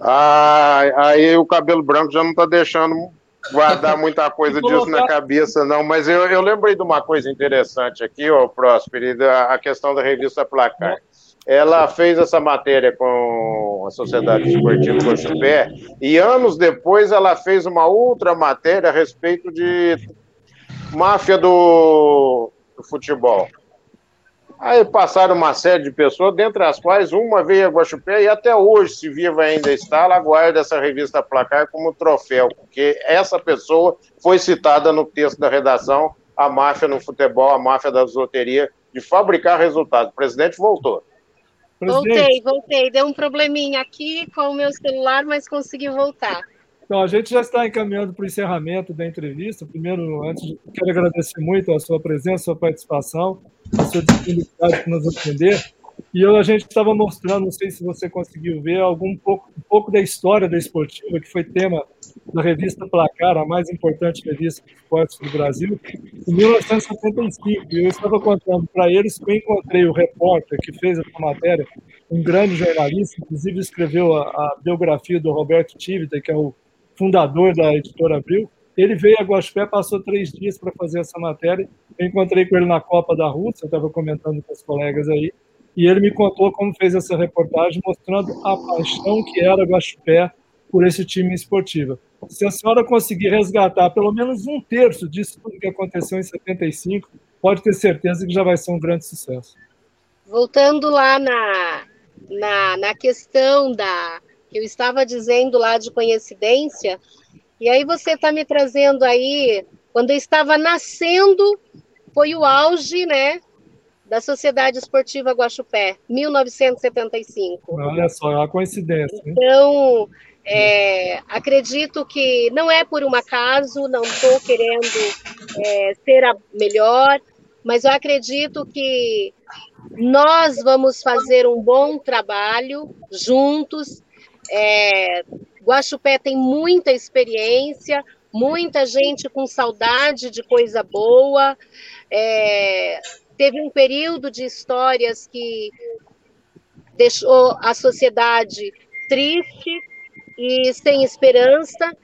[SPEAKER 3] Ah, aí o cabelo branco já não está deixando guardar muita coisa disso na cabeça, não. Mas eu, eu lembrei de uma coisa interessante aqui, ó, Próspero, a questão da revista Placar. Ela fez essa matéria com a Sociedade Esportiva Cochupé e anos depois ela fez uma outra matéria a respeito de máfia do, do futebol. Aí passaram uma série de pessoas, dentre as quais uma veio a Guaxupé e até hoje, se viva ainda está, ela guarda essa revista Placar como troféu, porque essa pessoa foi citada no texto da redação, a máfia no futebol, a máfia da loteria, de fabricar resultados. O presidente voltou.
[SPEAKER 2] Presidente. Voltei, voltei. Deu um probleminha aqui com o meu celular, mas consegui voltar.
[SPEAKER 1] Então, a gente já está encaminhando para o encerramento da entrevista. Primeiro, antes quero agradecer muito a sua presença, a sua participação, a sua disponibilidade para nos atender. E eu, a gente estava mostrando, não sei se você conseguiu ver, algum pouco, um pouco da história da esportiva, que foi tema da revista Placar, a mais importante revista de esportes do Brasil, em 1975. E eu estava contando para eles que eu encontrei o repórter que fez essa matéria, um grande jornalista, inclusive escreveu a, a biografia do Roberto Tivita, que é o fundador da editora Abril, ele veio a Guaxupé, passou três dias para fazer essa matéria. Eu encontrei com ele na Copa da Rússia, eu estava comentando com os colegas aí, e ele me contou como fez essa reportagem, mostrando a paixão que era Guaxupé por esse time esportivo. Se a senhora conseguir resgatar pelo menos um terço disso tudo que aconteceu em 75, pode ter certeza que já vai ser um grande sucesso.
[SPEAKER 2] Voltando lá na, na, na questão da, eu estava dizendo lá de coincidência, e aí você está me trazendo aí, quando eu estava nascendo, foi o auge, né, da Sociedade Esportiva Guaxupé, 1975.
[SPEAKER 1] Olha só, é uma coincidência.
[SPEAKER 2] Hein? Então, é, acredito que não é por um acaso, não estou querendo é, ser a melhor, mas eu acredito que nós vamos fazer um bom trabalho juntos é, Guaxupé tem muita experiência, muita gente com saudade de coisa boa. É, teve um período de histórias que deixou a sociedade triste e sem esperança,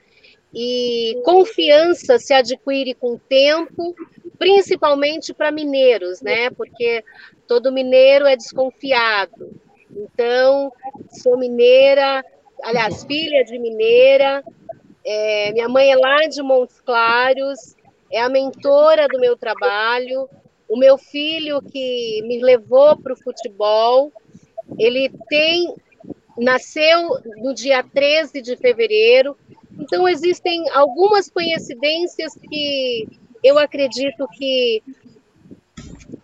[SPEAKER 2] e confiança se adquire com o tempo, principalmente para mineiros, né? Porque todo mineiro é desconfiado. Então, sou mineira, aliás, filha de mineira, é, minha mãe é lá de Montes Claros, é a mentora do meu trabalho. O meu filho que me levou para o futebol, ele tem nasceu no dia 13 de fevereiro. Então existem algumas coincidências que eu acredito que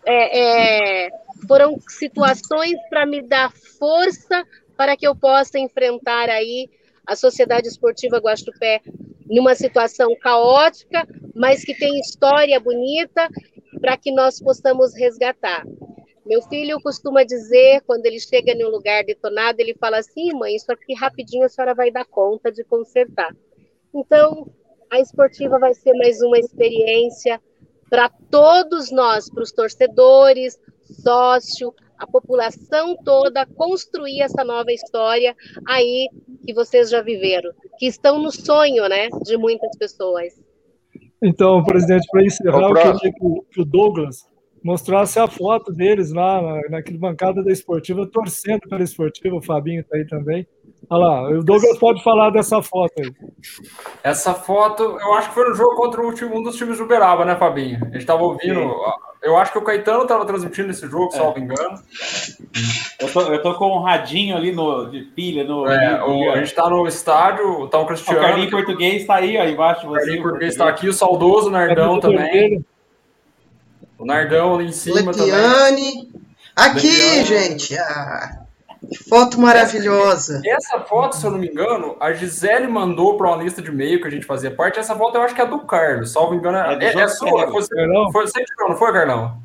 [SPEAKER 2] é, é, foram situações para me dar força para que eu possa enfrentar aí a Sociedade Esportiva Guaxupé numa situação caótica, mas que tem história bonita para que nós possamos resgatar. Meu filho costuma dizer, quando ele chega em um lugar detonado, ele fala assim, mãe, isso aqui rapidinho a senhora vai dar conta de consertar. Então, a esportiva vai ser mais uma experiência para todos nós, para os torcedores, sócio, a população toda construir essa nova história aí que vocês já viveram, que estão no sonho, né, de muitas pessoas.
[SPEAKER 1] Então, presidente, para encerrar, eu queria que o Douglas mostrasse a foto deles lá naquele bancada da esportiva, torcendo pela esportiva, o Fabinho está aí também. Olha lá, o Douglas pode falar dessa foto aí.
[SPEAKER 7] Essa foto, eu acho que foi no jogo contra o último, um dos times do Uberaba, né, Fabinho? A gente estava ouvindo. Eu acho que o Caetano estava transmitindo esse jogo, é. salvo engano.
[SPEAKER 4] Eu tô, eu tô com um radinho ali no, de pilha. No,
[SPEAKER 7] é, no, o, a gente está no estádio, tá o Cristiano. O
[SPEAKER 4] Carlinho Português está aí, ó, embaixo de
[SPEAKER 7] você. O Carlinho Português está aqui, o saudoso Nardão é também. O Nardão ali em cima
[SPEAKER 6] Lepiane. também. Aqui, Lepiane. gente. Ah. Foto maravilhosa.
[SPEAKER 7] Essa, essa, foto, se eu não me engano, a Gisele mandou para uma lista de e-mail que a gente fazia parte. Essa foto eu acho que é do Carlos, salvo engano. É, é, é sua. Foi, foi, você que tirou, não foi, Carlão?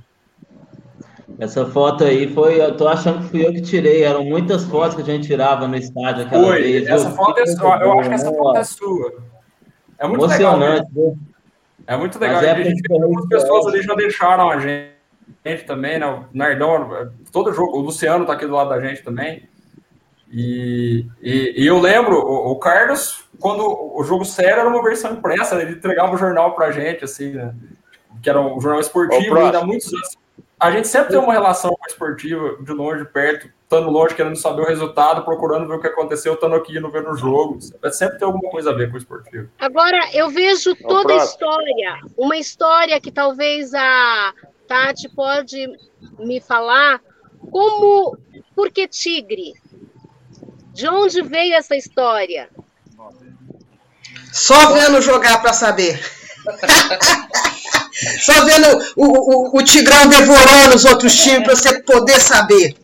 [SPEAKER 5] Essa foto aí foi, eu tô achando que fui eu que tirei. Eram muitas fotos que a gente tirava no estádio aquela
[SPEAKER 7] foi. vez. Essa foto é sua. Eu acho que essa foto é sua. É muito
[SPEAKER 5] Emocionante,
[SPEAKER 7] legal. Né? É muito legal. É a gente, algumas pessoas ali já deixaram a gente gente também, né? O Nardão, todo jogo, o Luciano tá aqui do lado da gente também. E, e, e eu lembro, o, o, Carlos, quando o jogo sério era uma versão impressa, ele entregava o jornal pra gente, assim, né? Que era um jornal esportivo, ainda muitos anos. A gente sempre tem uma relação com a esportiva, de longe, de perto, estando longe, querendo saber o resultado, procurando ver o que aconteceu, estando aqui não vendo o jogo. Sempre tem alguma coisa a ver com o esportivo.
[SPEAKER 2] Agora, eu vejo toda a história, uma história que talvez a Tati pode me falar, como, por que Tigre? De onde veio essa história?
[SPEAKER 6] Só vendo jogar para saber. Só vendo o, o, o Tigrão devorando os outros times para você poder saber.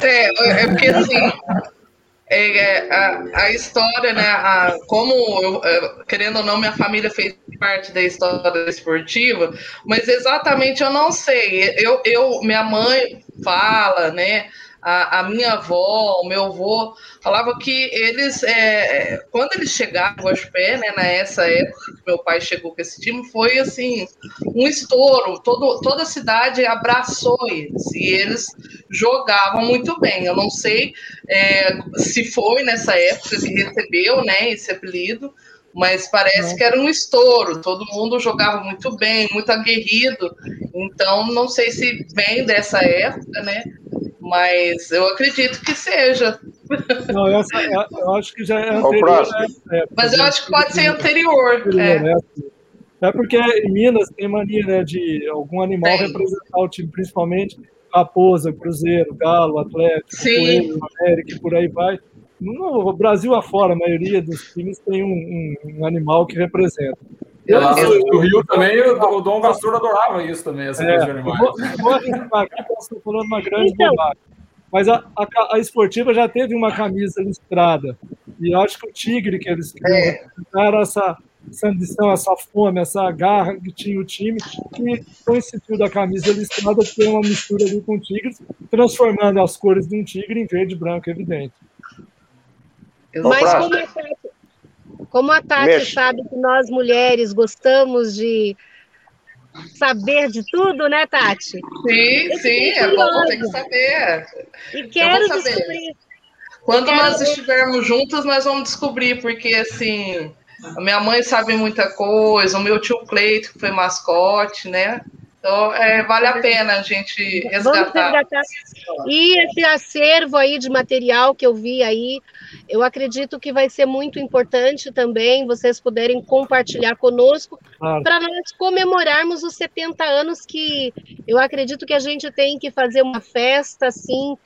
[SPEAKER 8] É, é porque assim, é, é, a, a, história, né? A, como eu, é, querendo ou não, minha família fez parte da história esportiva, mas exatamente eu não sei. Eu, eu minha mãe fala, né? A, a minha avó, o meu avô, falava que eles, é, é quando eles chegaram ao pé, né, nessa época que meu pai chegou com esse time, foi assim, um estouro, todo, toda a cidade abraçou eles, e eles jogavam muito bem. Eu não sei é, se foi nessa época que recebeu né, esse apelido, mas parece que era um estouro, todo mundo jogava muito bem, muito aguerrido, então não sei se vem dessa época, né? Mas eu acredito que seja.
[SPEAKER 1] Não, essa, é, eu acho que já é anterior.
[SPEAKER 8] Né? mas eu acho que pode ser anterior. anterior é. Né?
[SPEAKER 1] é porque em Minas tem mania né, de algum animal tem. representar o time, principalmente Raposa, Cruzeiro, Galo, Atlético, Coelho, América e por aí vai. No Brasil afora, a maioria dos times tem um, um, um animal que representa.
[SPEAKER 7] Eu, no Rio também, o, o Dom Vassoura adorava isso também, essa é, coisa de animais. Vou, vou arriscar
[SPEAKER 1] aqui, estou falando uma grande então, bobagem. Mas a, a, a, esportiva já teve uma camisa listrada. E eu acho que o Tigre, que eles é. representaram essa, essa ambição, essa fome, essa garra que tinha o time, que coincidiu da camisa listrada ter uma mistura ali com o Tigre, transformando as cores de um tigre em verde e branco, evidente.
[SPEAKER 2] Mas como é como a Tati Mexe. sabe que nós mulheres gostamos de saber de tudo, né, Tati?
[SPEAKER 8] Sim, sim, é bom, tem que saber.
[SPEAKER 2] E quero descobrir.
[SPEAKER 8] Quando quero... nós estivermos juntas, nós vamos descobrir, porque assim, a minha mãe sabe muita coisa, o meu tio Cleito, que foi mascote, né? Então, é, vale a pena a gente resgatar. resgatar.
[SPEAKER 2] E esse acervo aí de material que eu vi aí, eu acredito que vai ser muito importante também vocês puderem compartilhar conosco claro. para nós comemorarmos os 70 anos que eu acredito que a gente tem que fazer uma festa assim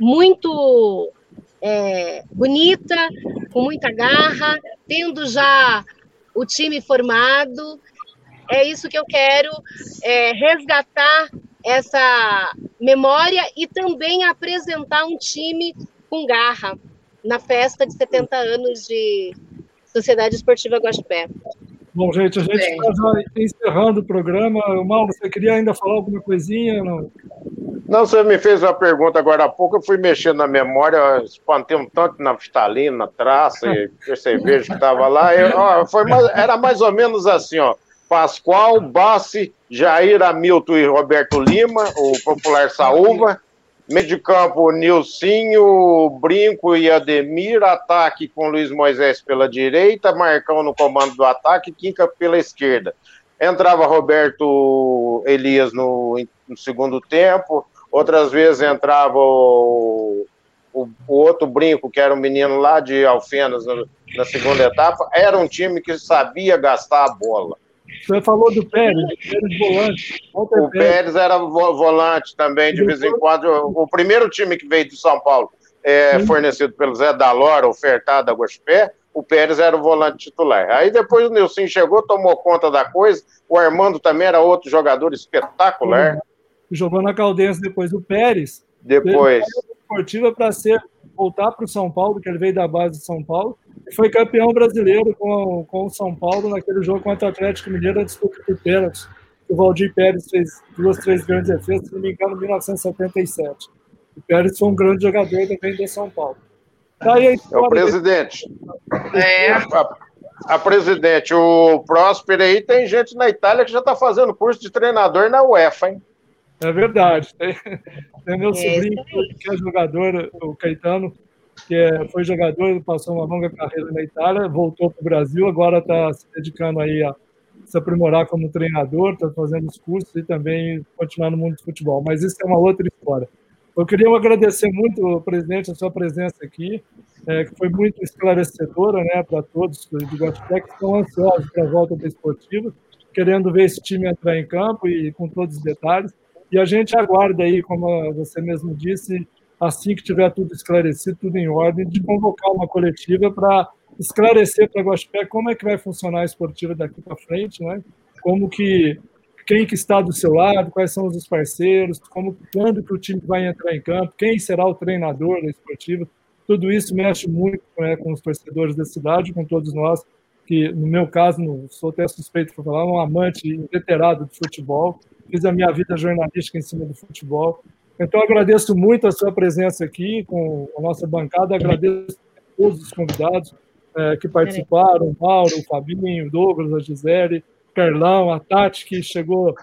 [SPEAKER 2] muito é, bonita, com muita garra, tendo já o time formado é isso que eu quero é, resgatar essa memória e também apresentar um time com garra na festa de 70 anos de Sociedade Esportiva Guaxupé.
[SPEAKER 1] Bom, gente, a gente está já encerrando o programa. Mauro, você queria ainda falar alguma coisinha? Não?
[SPEAKER 3] Não, você me fez uma pergunta agora há pouco, eu fui mexendo na memória, espantei um tanto na naftalina, traça e cerveja que estava lá. Eu, ó, foi mais, era mais ou menos assim, ó. Pascoal, Bassi, Jair Hamilton e Roberto Lima, o popular Saúva. Meio de Nilcinho, Brinco e Ademir. Ataque com Luiz Moisés pela direita. Marcão no comando do ataque. Quinca pela esquerda. Entrava Roberto Elias no, no segundo tempo. Outras vezes entrava o, o, o, outro Brinco, que era um menino lá de Alfenas, no, na segunda etapa. Era um time que sabia gastar a bola.
[SPEAKER 1] Você falou do Pérez, Pérez volante.
[SPEAKER 3] O Pérez. Pérez era volante também, de vez em quando. O primeiro time que veio de São Paulo, é, fornecido pelo Zé Dalora, ofertado a Guaxupé, o Pérez era o volante titular. Aí depois o Nilson chegou, tomou conta da coisa. O Armando também era outro jogador espetacular.
[SPEAKER 1] Jogou na Caldense depois do Pérez.
[SPEAKER 3] Depois.
[SPEAKER 1] Esportiva para ser voltar para o São Paulo, que ele veio da base de São Paulo, foi campeão brasileiro com, com o São Paulo naquele jogo contra o Atlético Mineiro, a disputa por pênaltis. O Valdir Pérez fez duas, três grandes defesas, se não me engano, em 1977. O Pérez foi um grande jogador também do São Paulo.
[SPEAKER 3] Daí é o presidente. É. A, a, presidente, o Próspero aí, tem gente na Itália que já está fazendo curso de treinador na UEFA, hein?
[SPEAKER 1] É verdade. Tem, tem meu é sobrinho que é jogador, o Caetano, que é, foi jogador, passou uma longa carreira na Itália, voltou para o Brasil, agora está se dedicando aí a se aprimorar como treinador, está fazendo os cursos e também continuar no mundo do futebol. Mas isso é uma outra história. Eu queria agradecer muito, presidente, a sua presença aqui, é, que foi muito esclarecedora né, para todos do Guatipé que estão ansiosos para a volta da esportiva, querendo ver esse time entrar em campo e com todos os detalhes. E a gente aguarda aí, como você mesmo disse, assim que tiver tudo esclarecido, tudo em ordem, de convocar uma coletiva para esclarecer para a Guaxupé como é que vai funcionar a esportiva daqui para frente, né? Como que quem que está do seu lado, quais são os parceiros, como quando que o time vai entrar em campo, quem será o treinador da esportiva. Tudo isso mexe muito né, com os torcedores da cidade, com todos nós, que no meu caso, não sou até suspeito para falar, um amante inveterado de futebol, fiz a minha vida jornalística em cima do futebol. Então, agradeço muito a sua presença aqui com a nossa bancada, agradeço a todos os convidados é, que participaram, o Mauro, o Fabinho, o Douglas, a Gisele, o Carlão, a Tati, que chegou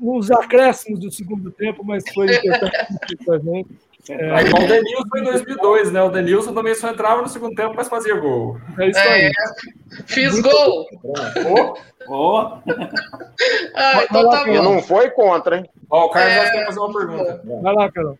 [SPEAKER 1] nos acréscimos do segundo tempo, mas foi importante para a gente.
[SPEAKER 7] É, igual o Denilson em 2002, né? O Denilson também só entrava no segundo tempo, mas fazia gol.
[SPEAKER 8] É isso aí. É, fiz gol.
[SPEAKER 7] Oh, oh.
[SPEAKER 8] ah, então tá
[SPEAKER 3] bom. Não foi contra, hein?
[SPEAKER 7] Ó, o Carlos é... quer fazer uma pergunta.
[SPEAKER 1] Vai lá, Carol.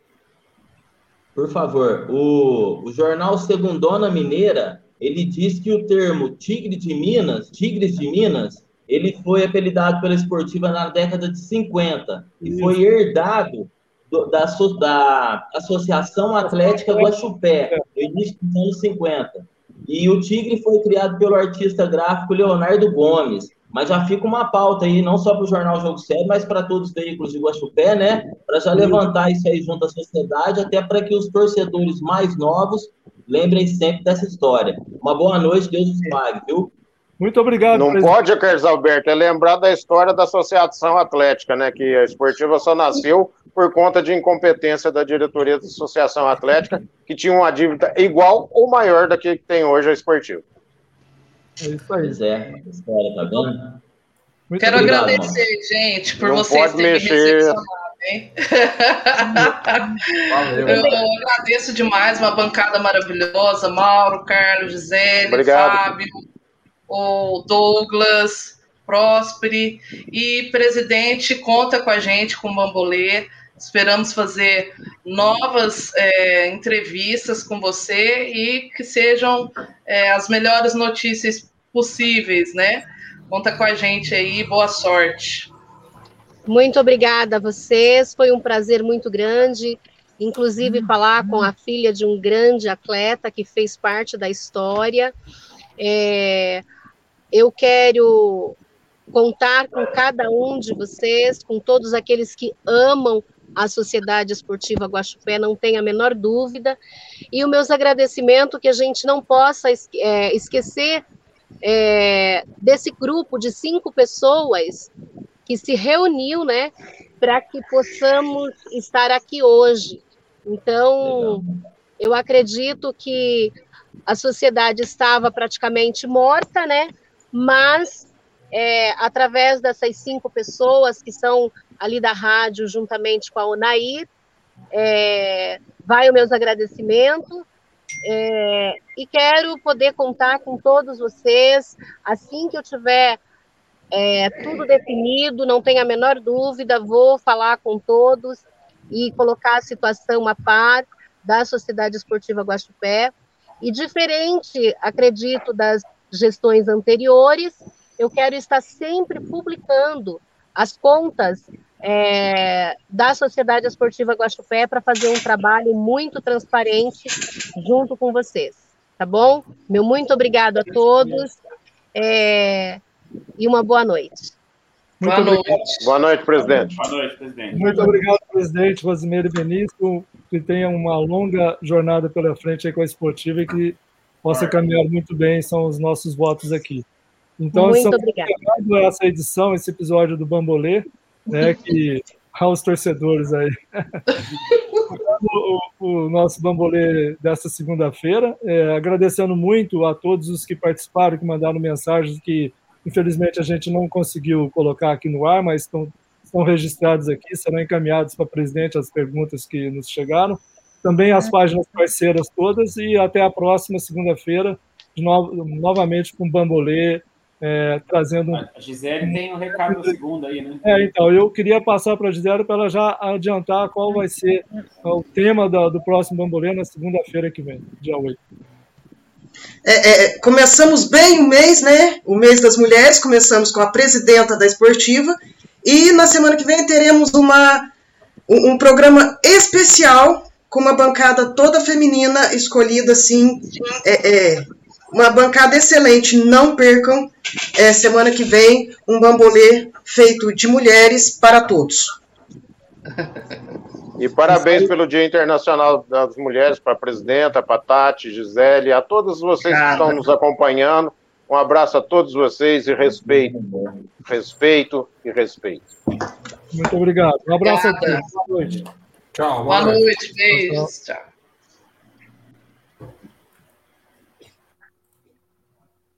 [SPEAKER 5] Por favor, o, o jornal Segundona Mineira, ele diz que o termo Tigre de Minas, Tigres de Minas, ele foi apelidado pela esportiva na década de 50 e foi herdado do, da, da, Associação Atlética Guaxupé, no início dos anos 50. E o Tigre foi criado pelo artista gráfico Leonardo Gomes. Mas já fica uma pauta aí, não só para o Jornal Jogo Sério, mas para todos os veículos de Guaxupé, né? Para já levantar isso aí junto à sociedade, até para que os torcedores mais novos lembrem sempre dessa história. Uma boa noite, Deus os pague, viu?
[SPEAKER 1] Muito obrigado.
[SPEAKER 3] Não presidente. pode, Carlos Alberto, é lembrar da história da Associação Atlética, né? Que a esportiva só nasceu por conta de incompetência da diretoria da Associação Atlética, que tinha uma dívida igual ou maior da que tem hoje a esportiva.
[SPEAKER 5] É isso aí. Pois é, história, tá vendo?
[SPEAKER 8] Muito Quero obrigado, agradecer, mano. gente, por Não vocês terem mexer. me recepcionado. Hein? Eu agradeço demais, uma bancada maravilhosa, Mauro, Carlos, Gisele, Obrigado. Fábio, o Douglas, Próspere e presidente, conta com a gente, com o Bambolê. Esperamos fazer novas é, entrevistas com você e que sejam é, as melhores notícias possíveis, né? Conta com a gente aí, boa sorte.
[SPEAKER 2] Muito obrigada a vocês, foi um prazer muito grande, inclusive falar com a filha de um grande atleta que fez parte da história. É, eu quero contar com cada um de vocês, com todos aqueles que amam a Sociedade Esportiva Guaxupé, não tem a menor dúvida. E os meus agradecimentos que a gente não possa é, esquecer é, desse grupo de cinco pessoas que se reuniu, né, para que possamos estar aqui hoje. Então, eu acredito que a sociedade estava praticamente morta, né, mas é, através dessas cinco pessoas que são ali da rádio, juntamente com a Onair. É, vai os meus agradecimentos. É, e quero poder contar com todos vocês assim que eu tiver é, tudo definido, não tenha a menor dúvida, vou falar com todos e colocar a situação a par da Sociedade Esportiva Guaxupé. E diferente, acredito, das gestões anteriores, eu quero estar sempre publicando as contas é, da Sociedade Esportiva Guaxupé para fazer um trabalho muito transparente junto com vocês, tá bom? Meu muito obrigado a todos é, e uma boa noite.
[SPEAKER 3] Muito boa noite. Obrigado. Boa noite, presidente.
[SPEAKER 1] Boa noite, presidente. Muito obrigado, presidente Rosimeire Benício, que tenha uma longa jornada pela frente aí com a esportiva e que possa caminhar muito bem, são os nossos votos aqui. Então, muito obrigado. essa edição, esse episódio do Bambolê né, que aos torcedores aí. o, o, nosso bambolê dessa segunda-feira, é, agradecendo muito a todos os que participaram, que mandaram mensagens que infelizmente a gente não conseguiu colocar aqui no ar, mas estão, estão registrados aqui, serão encaminhados para o presidente as perguntas que nos chegaram. Também as páginas parceiras todas e até a próxima segunda-feira, no, novamente com o Bambolê, é, trazendo.
[SPEAKER 4] A Gisele tem um recado da segunda aí, né?
[SPEAKER 1] É, então, eu queria passar para a Gisele para ela já adiantar qual vai ser o tema do, do próximo Bambolê na segunda-feira que vem, dia 8.
[SPEAKER 6] É, é, começamos bem o mês, né? O mês das mulheres, começamos com a presidenta da esportiva, e na semana que vem teremos uma, um, um programa especial com uma bancada toda feminina escolhida assim. É, é, uma bancada excelente, não percam. É, semana que vem, um bambolê feito de mulheres para todos.
[SPEAKER 3] E parabéns pelo Dia Internacional das Mulheres, para a presidenta, para a Tati, Gisele, a todos vocês que estão nos acompanhando. Um abraço a todos vocês e respeito. Respeito e respeito.
[SPEAKER 1] Muito obrigado. Um abraço a todos. Boa noite.
[SPEAKER 8] Tchau. Boa, boa noite. noite. Beijos. Tchau.